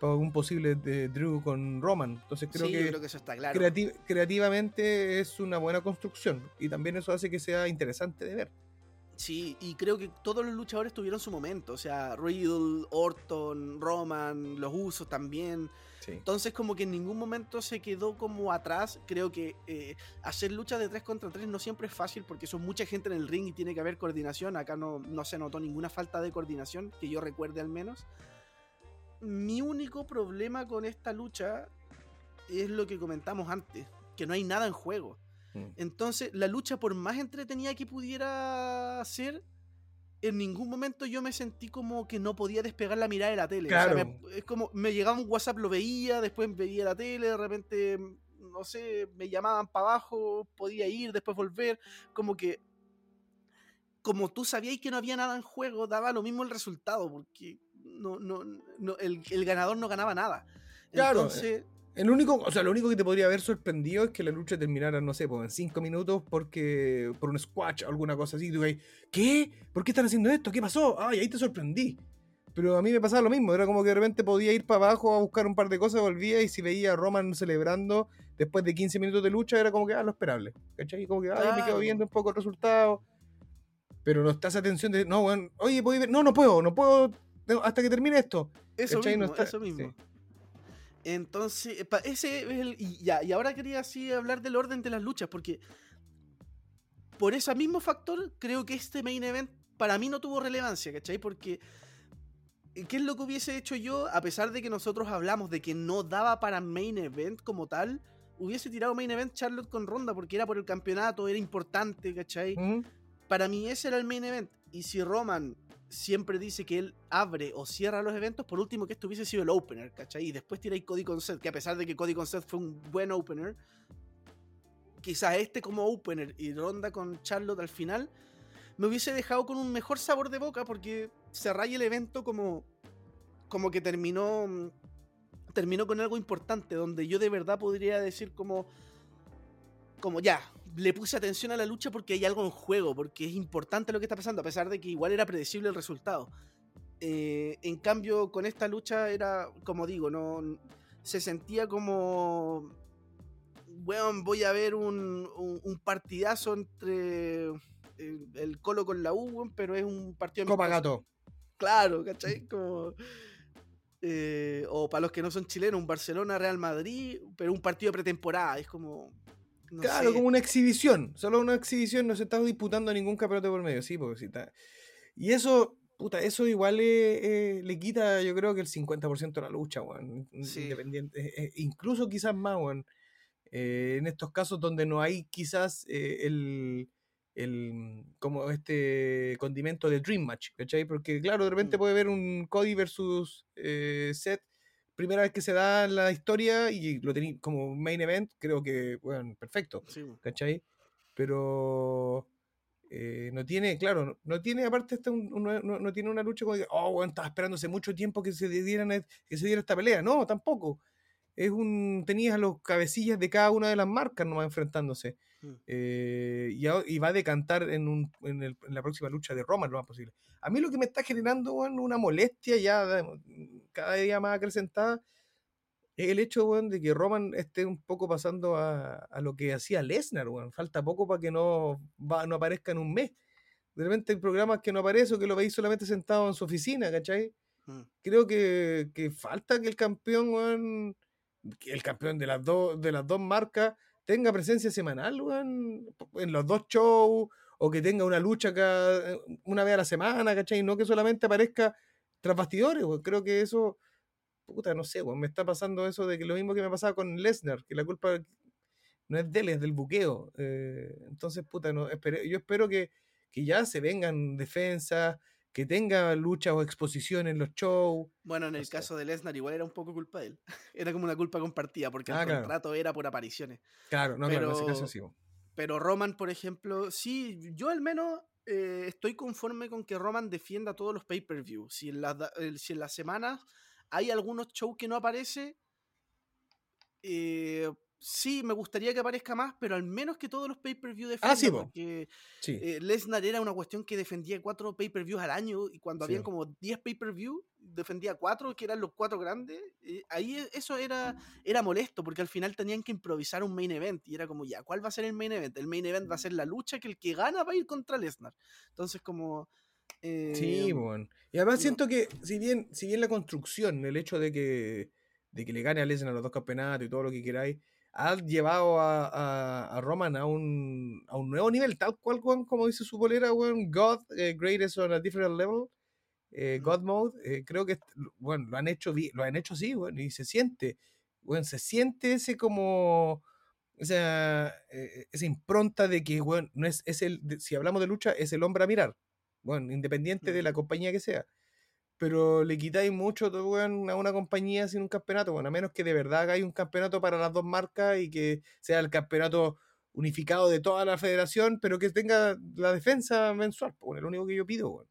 para un posible de Drew con Roman. Entonces creo sí, yo que, creo que eso está claro. creati- creativamente es una buena construcción y también eso hace que sea interesante de ver. Sí, y creo que todos los luchadores tuvieron su momento. O sea, Riddle, Orton, Roman, los usos también. Sí. Entonces, como que en ningún momento se quedó como atrás. Creo que eh, hacer luchas de 3 contra 3 no siempre es fácil porque son mucha gente en el ring y tiene que haber coordinación. Acá no, no se notó ninguna falta de coordinación, que yo recuerde al menos. Mi único problema con esta lucha es lo que comentamos antes, que no hay nada en juego. Mm. Entonces, la lucha, por más entretenida que pudiera ser, en ningún momento yo me sentí como que no podía despegar la mirada de la tele. O sea, Claro. me- es como, me llegaba un WhatsApp, lo veía, después veía la tele, de repente, no sé, me llamaban para abajo, podía ir, después volver. Como que, como tú sabías que no había nada en juego, daba lo mismo el resultado, porque no, no, no, el, el ganador no ganaba nada. Claro, Entonces, El único, o sea, lo único que te podría haber sorprendido es que la lucha terminara, no sé, pues, en 5 minutos porque por un squash o alguna cosa así. Y tú ¿qué? ¿Por qué están haciendo esto? ¿Qué pasó? Ay, ahí te sorprendí. Pero a mí me pasaba lo mismo, era como que de repente podía ir para abajo a buscar un par de cosas, volvía y si veía a Roman celebrando después de 15 minutos de lucha, era como que, ah, lo esperable. ¿Cachai? Como que, ay, me quedo viendo un poco el resultado. Pero no estás atención de, no, weón, oye, ¿puedo ver? No, no puedo, no puedo hasta que termine esto. Eso ¿Cachai? No mismo, está- eso mismo. sí. Entonces, pa- ese es el. Y, ya, y ahora quería así hablar del orden de las luchas, porque por ese mismo factor, creo que este main event para mí no tuvo relevancia, ¿cachai? Porque, eh, ¿qué es lo que hubiese hecho yo? A pesar de que nosotros hablamos de que no daba para main event como tal, hubiese tirado main event Charlotte con Ronda porque era por el campeonato, era importante, ¿cachai? Para mí ese era el main event. Y si Roman siempre dice que él abre o cierra los eventos, por último que esto hubiese sido el opener, ¿cachai? Y después tiráis Cody con Seth, que a pesar de que Cody con Seth fue un buen opener, quizás este como opener y Ronda con Charlotte al final, me hubiese dejado con un mejor sabor de boca porque cerráis el evento como, como que terminó, terminó con algo importante, donde yo de verdad podría decir como, como ya, le puse atención a la lucha porque hay algo en juego, porque es importante lo que está pasando, a pesar de que igual era predecible el resultado. Eh, en cambio, con esta lucha era, como digo, no se sentía como, weón, voy a ver un, partidazo entre el, Colo con la U, pero es un partido... Copa Gato. Claro, ¿cachai? Como... Eh, o para los que no son chilenos, un Barcelona-Real Madrid, pero un partido de pretemporada. Es como claro, como una exhibición. Solo una exhibición, no se está disputando ningún campeonato por medio, sí, porque está. Y eso, puta, eso igual le quita, yo creo que el 50% de la lucha, weón. Independiente. Eh, eh, incluso quizás más, weón. Eh, en estos casos donde no hay quizás el, el, como este condimento de Dream Match, ¿cachai? Porque claro, de repente mm. puede haber un Cody versus Seth primera vez que se da la historia y lo tenéis como main event, creo que, bueno, perfecto. ¿Cachai? Pero eh, no tiene, claro, no, tiene, aparte, este no, tiene una lucha como que, oh, bueno, estaba esperándose mucho tiempo que se, dieran, que se diera esta pelea. No, tampoco. Es un, tenías a los cabecillas de cada una de las marcas nomás enfrentándose. Mm. Eh, y, va a decantar en, un, en, la próxima lucha de Roma lo más posible. A mí lo que me está generando una molestia ya cada día más acrecentada es el hecho de que Roman esté un poco pasando a, lo que hacía Lesnar. Falta poco para que no, no aparezca en un mes. De repente hay programas que no aparece o que lo veis solamente sentado en su oficina, ¿cachai? Mm. Creo que, falta que el campeón, el campeón de las, dos de las dos marcas, tenga presencia semanal, en los dos shows, o que tenga una lucha cada, eh, una vez a la semana, ¿cachai? No que solamente aparezca tras bastidores, Creo que eso, puta, no sé, me está pasando eso de que lo mismo que me pasaba con Lesnar, que la culpa no es de él, es del buqueo. Eh, entonces, puta, no, yo espero que, que ya se vengan defensas, que tenga lucha o exposición en los shows. Bueno, en el caso de Lesnar igual era un poco culpa de él. Era como una culpa compartida, porque el ah, contrato era por apariciones. Claro, no, pero, claro, en ese caso sí. Pero Roman, por ejemplo, sí, yo al menos eh, estoy conforme con que Roman defienda todos los pay-per-view. Si, en las si en las semanas hay algunos shows que no aparece, eh, sí, me gustaría que aparezca más, pero al menos que todos los pay-per-view defiendan. Ah, sí, porque eh, Lesnar era una cuestión que defendía cuatro pay-per-views al año y cuando habían como 10 pay-per-view, defendía cuatro, que eran los cuatro grandes. Eh, ahí e, eso era, era molesto porque al final tenían que improvisar un main event y era como, ya, ¿cuál va a ser el main event? El main event va a ser la lucha que el que gana va a ir contra Lesnar. Entonces, como. sí, bueno. Em, y además siento que, si bien, si bien la construcción, el hecho de que, de que le gane a Lesnar los dos campeonatos y todo lo que queráis ha llevado a, Roman a un, a un, nuevo nivel, tal cual, como dice su bolera, God, eh, greatest on a different level, eh, God Mode, eh, creo que, bueno, lo han hecho, lo han hecho así, y se siente, se siente ese como, o sea, esa impronta de que, no es, es el, si hablamos de lucha, es el hombre a mirar, bueno, independiente de la compañía que sea pero le quitáis mucho a una compañía sin un campeonato, bueno, a menos que de verdad hagáis un campeonato para las dos marcas y que sea el campeonato unificado de toda la federación, pero que tenga la defensa mensual, bueno, es lo único que yo pido,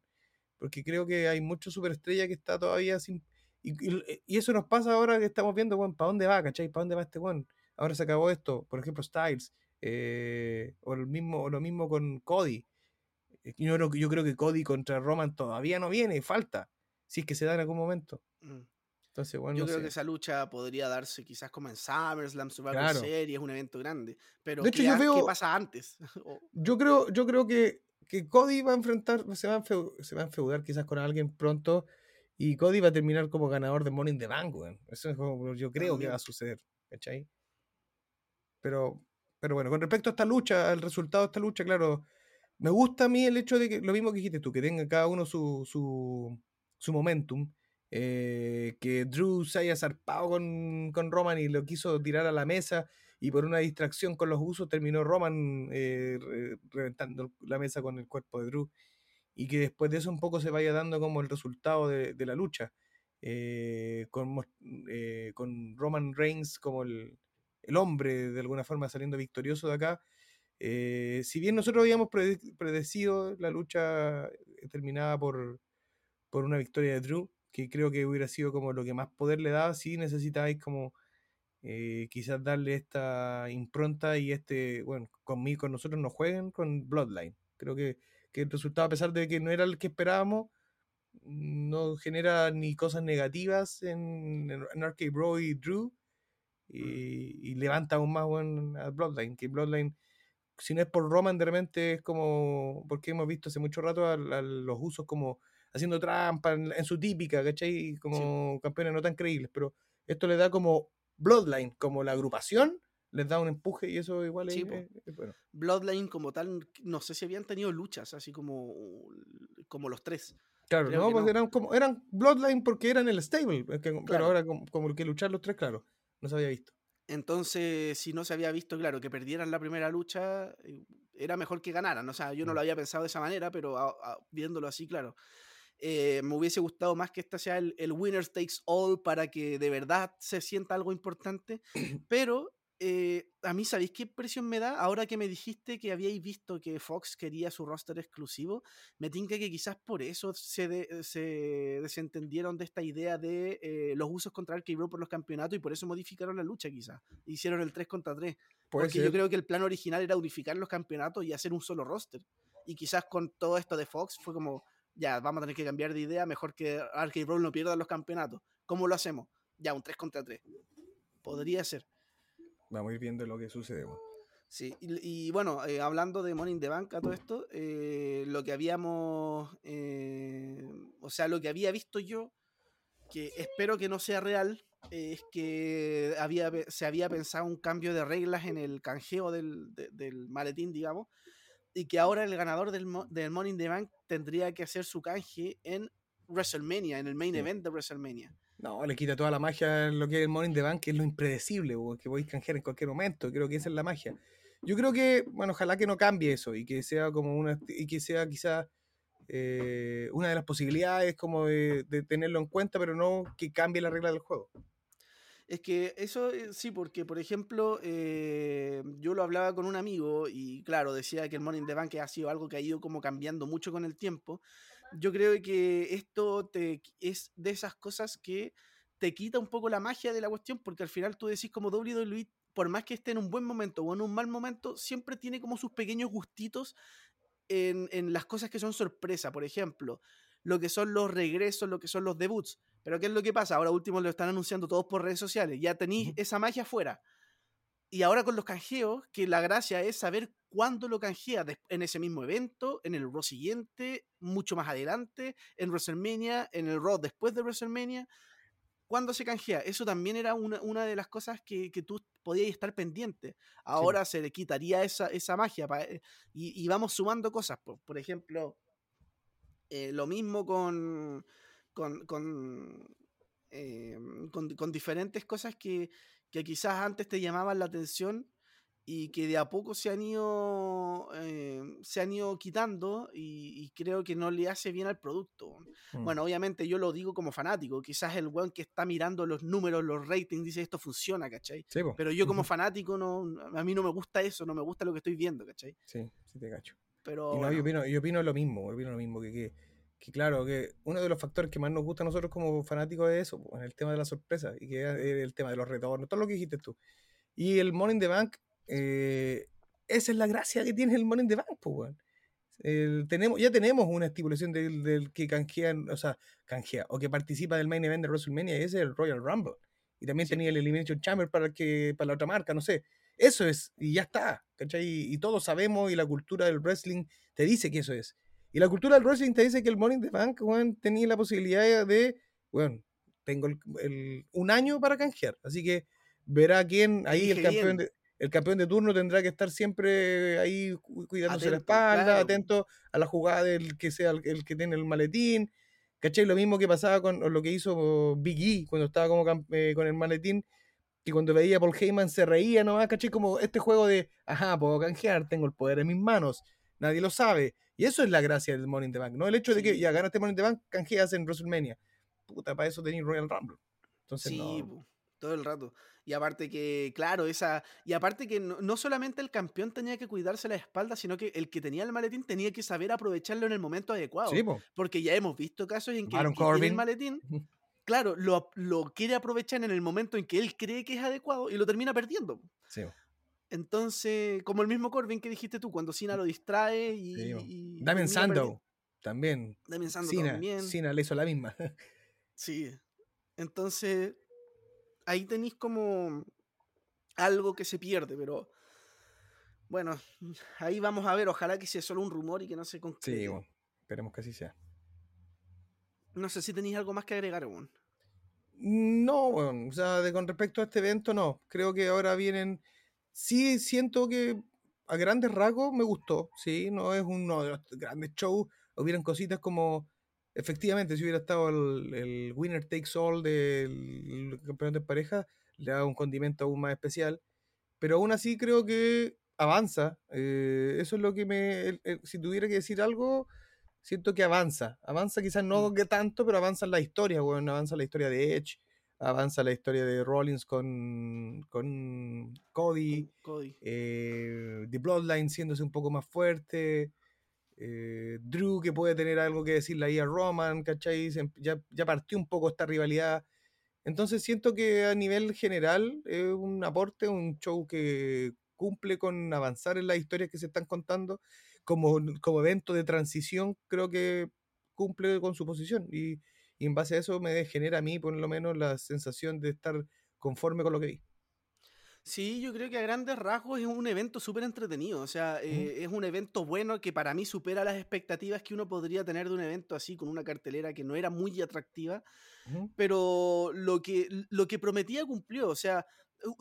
porque creo que hay mucho superestrella que está todavía sin... Y, eso nos pasa ahora que estamos viendo, bueno, ¿para dónde va, cachai? ¿Para dónde va este bueno? Ahora se acabó esto, por ejemplo, Styles, eh, o, el mismo, o lo mismo con Cody. Yo, yo creo que Cody contra Roman todavía no viene, falta si es que se da en algún momento. Mm. Entonces, bueno, yo creo que esa lucha podría darse quizás como en SummerSlam, Survivor claro. Series, un evento grande. Pero de hecho, ¿qué, yo veo, ¿qué pasa antes? yo creo, yo creo que, que Cody va a enfrentar, se va a, se va a enfeudar quizás con alguien pronto y Cody va a terminar como ganador de Morning the Bank, Eso es como yo creo que va a suceder, ¿cachai? Pero, pero bueno, con respecto a esta lucha, al resultado de esta lucha, claro, me gusta a mí el hecho de que, lo mismo que dijiste tú, que tenga cada uno su, su, su momentum. eh, que Drew se haya zarpado con, con Roman y lo quiso tirar a la mesa y por una distracción con los usos terminó Roman eh, re- reventando la mesa con el cuerpo de Drew y que después de eso un poco se vaya dando como el resultado de, la lucha eh, con, eh, con Roman Reigns como el, el hombre de alguna forma saliendo victorioso de acá eh, si bien nosotros habíamos prede- predecido la lucha terminada por, por una victoria de Drew, que creo que hubiera sido como lo que más poder le daba, si necesitáis como eh, quizás darle esta impronta y este, bueno, conmigo, con nosotros no jueguen con Bloodline. Creo que, que el resultado, a pesar de que no era el que esperábamos, no genera ni cosas negativas en, en, RK Bro y Drew. Y, y levanta aún más bueno, a Bloodline, que Bloodline si no es por Roman, de repente es como, porque hemos visto hace mucho rato a, a los usos como haciendo trampa en, en su típica, ¿cachai? Como campeones no tan creíbles, pero esto le da como Bloodline, como la agrupación, les da un empuje y eso igual Sí, es, es- es bueno. Bloodline como tal, no sé si habían tenido luchas, así como, como los tres. Claro, no, pues no. eran como, eran Bloodline porque eran el stable, que- pero Claro. ahora como, como que luchar los tres, claro, no se había visto. Entonces, si no se había visto, claro, que perdieran la primera lucha, eh, era mejor que ganaran. O sea, yo no Mm. lo había pensado de esa manera, pero a- a- viéndolo así, claro. Eh, me hubiese gustado más que este sea el, el winner takes all para que de verdad se sienta algo importante. Pero eh, a mí, ¿sabéis qué impresión me da? Ahora que me dijiste que habíais visto que Fox quería su roster exclusivo, me tinca que quizás por eso se, de- se desentendieron de esta idea de eh, los usos contra el Bro por los campeonatos y por eso modificaron la lucha, quizás. Hicieron el 3 contra 3. Puede Porque yo creo que el plan original era unificar los campeonatos y hacer un solo roster. Y quizás con todo esto de Fox fue como, ya, vamos a tener que cambiar de idea, mejor que Arcade Brawl no pierda los campeonatos. ¿Cómo lo hacemos? Ya, un 3 contra 3. Podría ser. Vamos a ir viendo lo que sucede. bueno. Sí, y, y bueno, eh, hablando de Money in the Bank, a todo esto, eh, lo que habíamos, eh, o sea, lo que había visto yo, que espero que no sea real, es que había, se había pensado un cambio de reglas en el canjeo del, de- del maletín, digamos, y que ahora el ganador del, del Money in the Bank tendría que hacer su canje en WrestleMania, en el main Sí. event de WrestleMania. No, le quita toda la magia a lo que es el Morning the Bank, que es lo impredecible, que podéis canjear en cualquier momento. Creo que esa es la magia. Yo creo que, bueno, ojalá que no cambie eso y que sea como una, y que sea quizás eh, una de las posibilidades como de, de tenerlo en cuenta, pero no que cambie la regla del juego. Es que eso eh, sí, porque por ejemplo, eh, yo lo hablaba con un amigo y claro, decía que el Morning the Bank ha sido algo que ha ido como cambiando mucho con el tiempo. Yo creo que esto te, es de esas cosas que te quita un poco la magia de la cuestión, porque al final tú decís como WWE, por más que esté en un buen momento o en un mal momento, siempre tiene como sus pequeños gustitos en, en las cosas que son sorpresa. Por ejemplo, lo que son los regresos, lo que son los debuts. Pero ¿qué es lo que pasa? Ahora último lo están anunciando todos por redes sociales. Ya tenéis esa magia afuera. Y ahora con los canjeos, que la gracia es saber cuándo lo canjea en ese mismo evento, en el Raw siguiente, mucho más adelante, en WrestleMania, en el Raw después de WrestleMania. ¿Cuándo se canjea? Eso también era una, una de las cosas que, que tú podías estar pendiente. Ahora se le quitaría esa, esa magia eh, y, y vamos sumando cosas. Por, por ejemplo, eh, lo mismo con, con, con, eh, con- con diferentes cosas que, que quizás antes te llamaban la atención y que de a poco se han ido, eh, se han ido quitando y, y creo que no le hace bien al producto. Mm. Bueno, obviamente yo lo digo como fanático, quizás el weón que está mirando los números, los ratings, dice esto funciona, ¿cachai? Sí. Pero yo como fanático, no, a mí no me gusta eso, no me gusta lo que estoy viendo, ¿cachai? Sí, sí te cacho. Pero Y no, bueno, yo, opino, yo opino lo mismo, opino lo mismo, que, que, que claro, que uno de los factores que más nos gusta a nosotros como fanáticos es eso, pues, el tema de la sorpresa, y que es el tema de los retornos, todo lo que dijiste tú. Y el Money in the Bank, eh, esa es la gracia que tiene el Money in the Bank, pues, weón. El- tenemos, ya tenemos una estipulación del, del que canjean, o sea, canjea, o que participa del main event de WrestleMania, y ese es el Royal Rumble. Y también Sí. tenía el Elimination Chamber para, el que, para la otra marca, no sé. Eso es, y ya está, ¿cachai? Y, y todos sabemos, y la cultura del wrestling te dice que eso es. Y la cultura del wrestling te dice que el in the Bank, weón, tenía la posibilidad de, bueno, tengo el- el- un año para canjear. Así que verá quién, ahí el campeón de, el campeón de turno tendrá que estar siempre ahí cu- cuidándose la Atento, espalda, claro. atento a la jugada del que sea el, el que tiene el maletín. ¿Cachai? Lo mismo que pasaba con lo que hizo Big E cuando estaba como eh, con el maletín, que cuando veía a Paul Heyman se reía nomás, ¿cachai? Como este juego de, ajá, puedo canjear, tengo el poder en mis manos, nadie lo sabe. Y eso es la gracia del Money in the Bank, ¿no? El hecho de que ya ganaste Money in the Bank, canjeas en WrestleMania. Puta, para eso tenéis Royal Rumble. Entonces, Sí, no. todo el rato. Y aparte que, claro, esa. Y aparte que no, no solamente el campeón tenía que cuidarse la espalda, sino que el que tenía el maletín tenía que saber aprovecharlo en el momento adecuado. Sí, po. Porque ya hemos visto casos en que Baron el que tiene el Corbin. maletín. Claro, lo, quiere aprovechar en el momento en que él cree que es adecuado y lo termina perdiendo. Sí. Entonces, como el mismo Corbin que dijiste tú, cuando Cena lo distrae y. Sí, y Damien perdiendo. También. Damien Sandow Cena, también. Cena le hizo la misma. Sí. Entonces, ahí tenéis como algo que se pierde, pero bueno, ahí vamos a ver, ojalá que sea solo un rumor y que no se concrete. Sí, bueno, esperemos que así sea. No sé si tenéis algo más que agregar, weón. No, bueno, o sea, con respecto a este evento, no. Creo que ahora vienen. Sí, siento que a grandes rasgos me gustó. Sí, no es uno de los grandes shows. Hubieran cositas como. Efectivamente, si hubiera estado el, el Winner Takes All del campeonato de pareja, le da un condimento aún más especial. Pero aún así creo que avanza. eh, eso es lo que me. si tuviera que decir algo, siento que avanza. Avanza quizás no Mm. que tanto, pero avanza en la historia, bueno, avanza la historia de Edge, avanza la historia de Rollins con, con Cody, Cody. eh, The Bloodline siéndose un poco más fuerte, eh, Drew que puede tener algo que decirle ahí a Roman, ¿cachai? Em- Ya, ya partió un poco esta rivalidad. Entonces siento que a nivel general es un aporte, un show que cumple con avanzar en las historias que se están contando. Como, como evento de transición, creo que cumple con su posición. Y, y en base a eso me genera a mí, por lo menos, la sensación de estar conforme con lo que vi. Sí, yo creo que a grandes rasgos es un evento súper entretenido. O sea, eh, es un evento bueno que para mí supera las expectativas que uno podría tener de un evento así, con una cartelera que no era muy atractiva. Pero lo que, lo que prometía cumplió. O sea,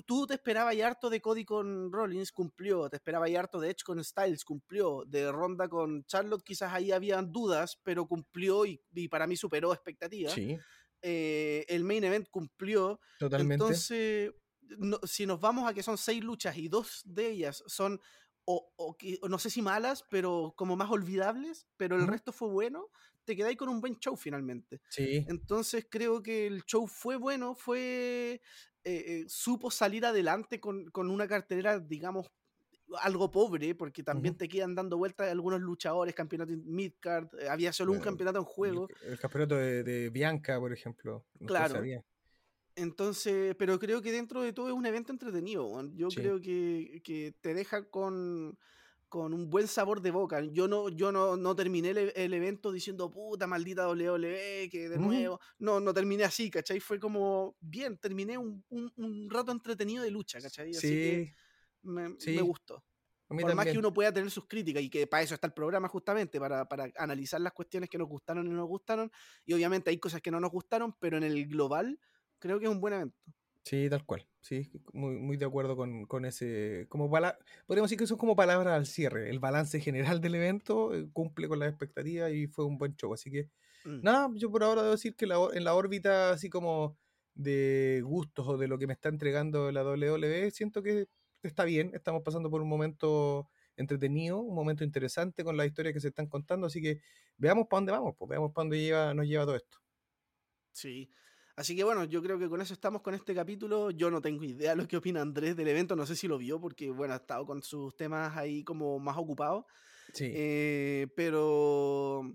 tú te esperabas y harto de Cody con Rollins, cumplió. Te esperabas y harto de Edge con Styles, cumplió. De Ronda con Charlotte, quizás ahí habían dudas, pero cumplió y, y para mí superó expectativas. Sí, Eh, el main event cumplió. totalmente. Entonces, no- si nos vamos a que son seis luchas y dos de ellas son, o, no sé si malas, pero como más olvidables, pero el resto fue bueno, te quedáis con un buen show finalmente. sí, Entonces creo que el show fue bueno, fue eh, eh, supo salir adelante con, con una cartelera, digamos, algo pobre, porque también te quedan dando vueltas algunos luchadores, campeonato midcard, eh, había solo un campeonato en juego. el campeonato de, de Bianca, por ejemplo. No Claro. sabía. Entonces, pero creo que dentro de todo es un evento entretenido. Yo Sí. creo que, que te deja con, con un buen sabor de boca. Yo no, yo no, no terminé el, el evento diciendo puta maldita WWE, que de nuevo. No, no terminé así, ¿cachai? Fue como bien, terminé un, un- un rato entretenido de lucha, ¿cachai? Así que Sí, me, me sí, gustó. a mí Por más que uno pueda tener sus críticas y que para eso está el programa justamente, para, para analizar las cuestiones que nos gustaron y no nos gustaron. Y obviamente hay cosas que no nos gustaron, pero en el global creo que es un buen evento. Sí, tal cual. Sí, muy, muy de acuerdo con, con ese. Como pala- Podríamos decir que son como palabras al cierre. El balance general del evento eh, cumple con las expectativas y fue un buen show. Así que, Mm. nada, yo por ahora debo decir que la en la órbita, así como de gustos o de lo que me está entregando la WWE, siento que está bien. Estamos pasando por un momento entretenido, un momento interesante con las historias que se están contando. Así que veamos para dónde vamos, pues veamos para dónde lleva, nos lleva todo esto. Sí. Así que bueno, yo creo que con eso estamos con este capítulo. Yo no tengo idea lo que opina Andrés del evento, no sé si lo vio porque bueno, ha estado con sus temas ahí como más ocupados. Sí. Eh, pero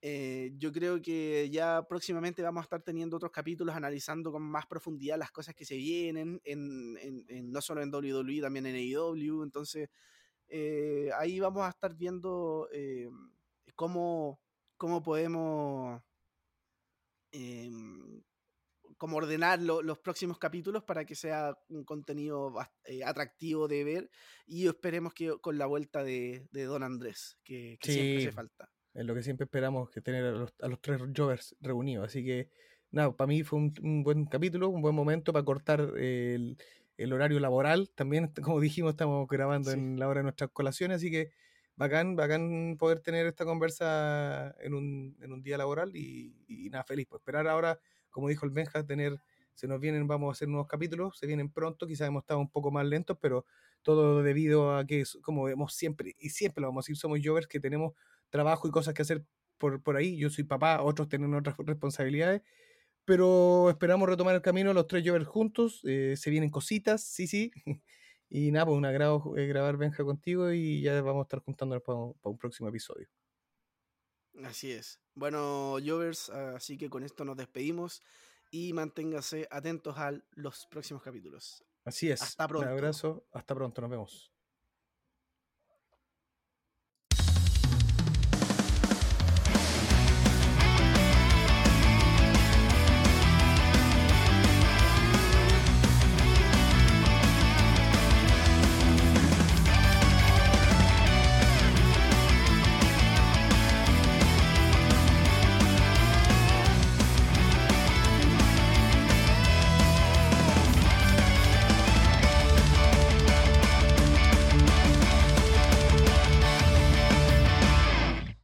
eh, yo creo que ya próximamente vamos a estar teniendo otros capítulos analizando con más profundidad las cosas que se vienen, en, en- en- no solo en WWE, también en AEW. Entonces, eh, ahí vamos a estar viendo eh, cómo, cómo podemos cómo ordenar lo- los próximos capítulos para que sea un contenido eh, atractivo de ver y esperemos que con la vuelta de, de Don Andrés, que, que siempre Sí. hace falta. Es lo que siempre esperamos que tener a los, a los tres Jovers reunidos. Así que, nada, para mí fue un, un buen capítulo, un buen momento para cortar el, el horario laboral. También, como dijimos, estamos grabando en la hora de nuestras colaciones, así que bacán, bacán poder tener esta conversa en un, en un día laboral y, nada, feliz. Pues esperar ahora, como dijo el Benja, tener, se nos vienen, vamos a hacer nuevos capítulos, se vienen pronto, quizás hemos estado un poco más lentos, pero todo debido a que, como vemos siempre, y siempre lo vamos a decir, somos jovers que tenemos trabajo y cosas que hacer por, por ahí. Yo soy papá, otros tienen otras responsabilidades pero esperamos retomar el camino los tres Jovers juntos. Eh, se vienen cositas, sí, sí. Y nada, pues un agrado eh, grabar Benja contigo y ya vamos a estar juntándonos para, un próximo episodio. Así es. Bueno, Jovers, así que con esto nos despedimos y manténgase atentos a los próximos capítulos. Así es. Hasta pronto. Un abrazo, hasta pronto, nos vemos.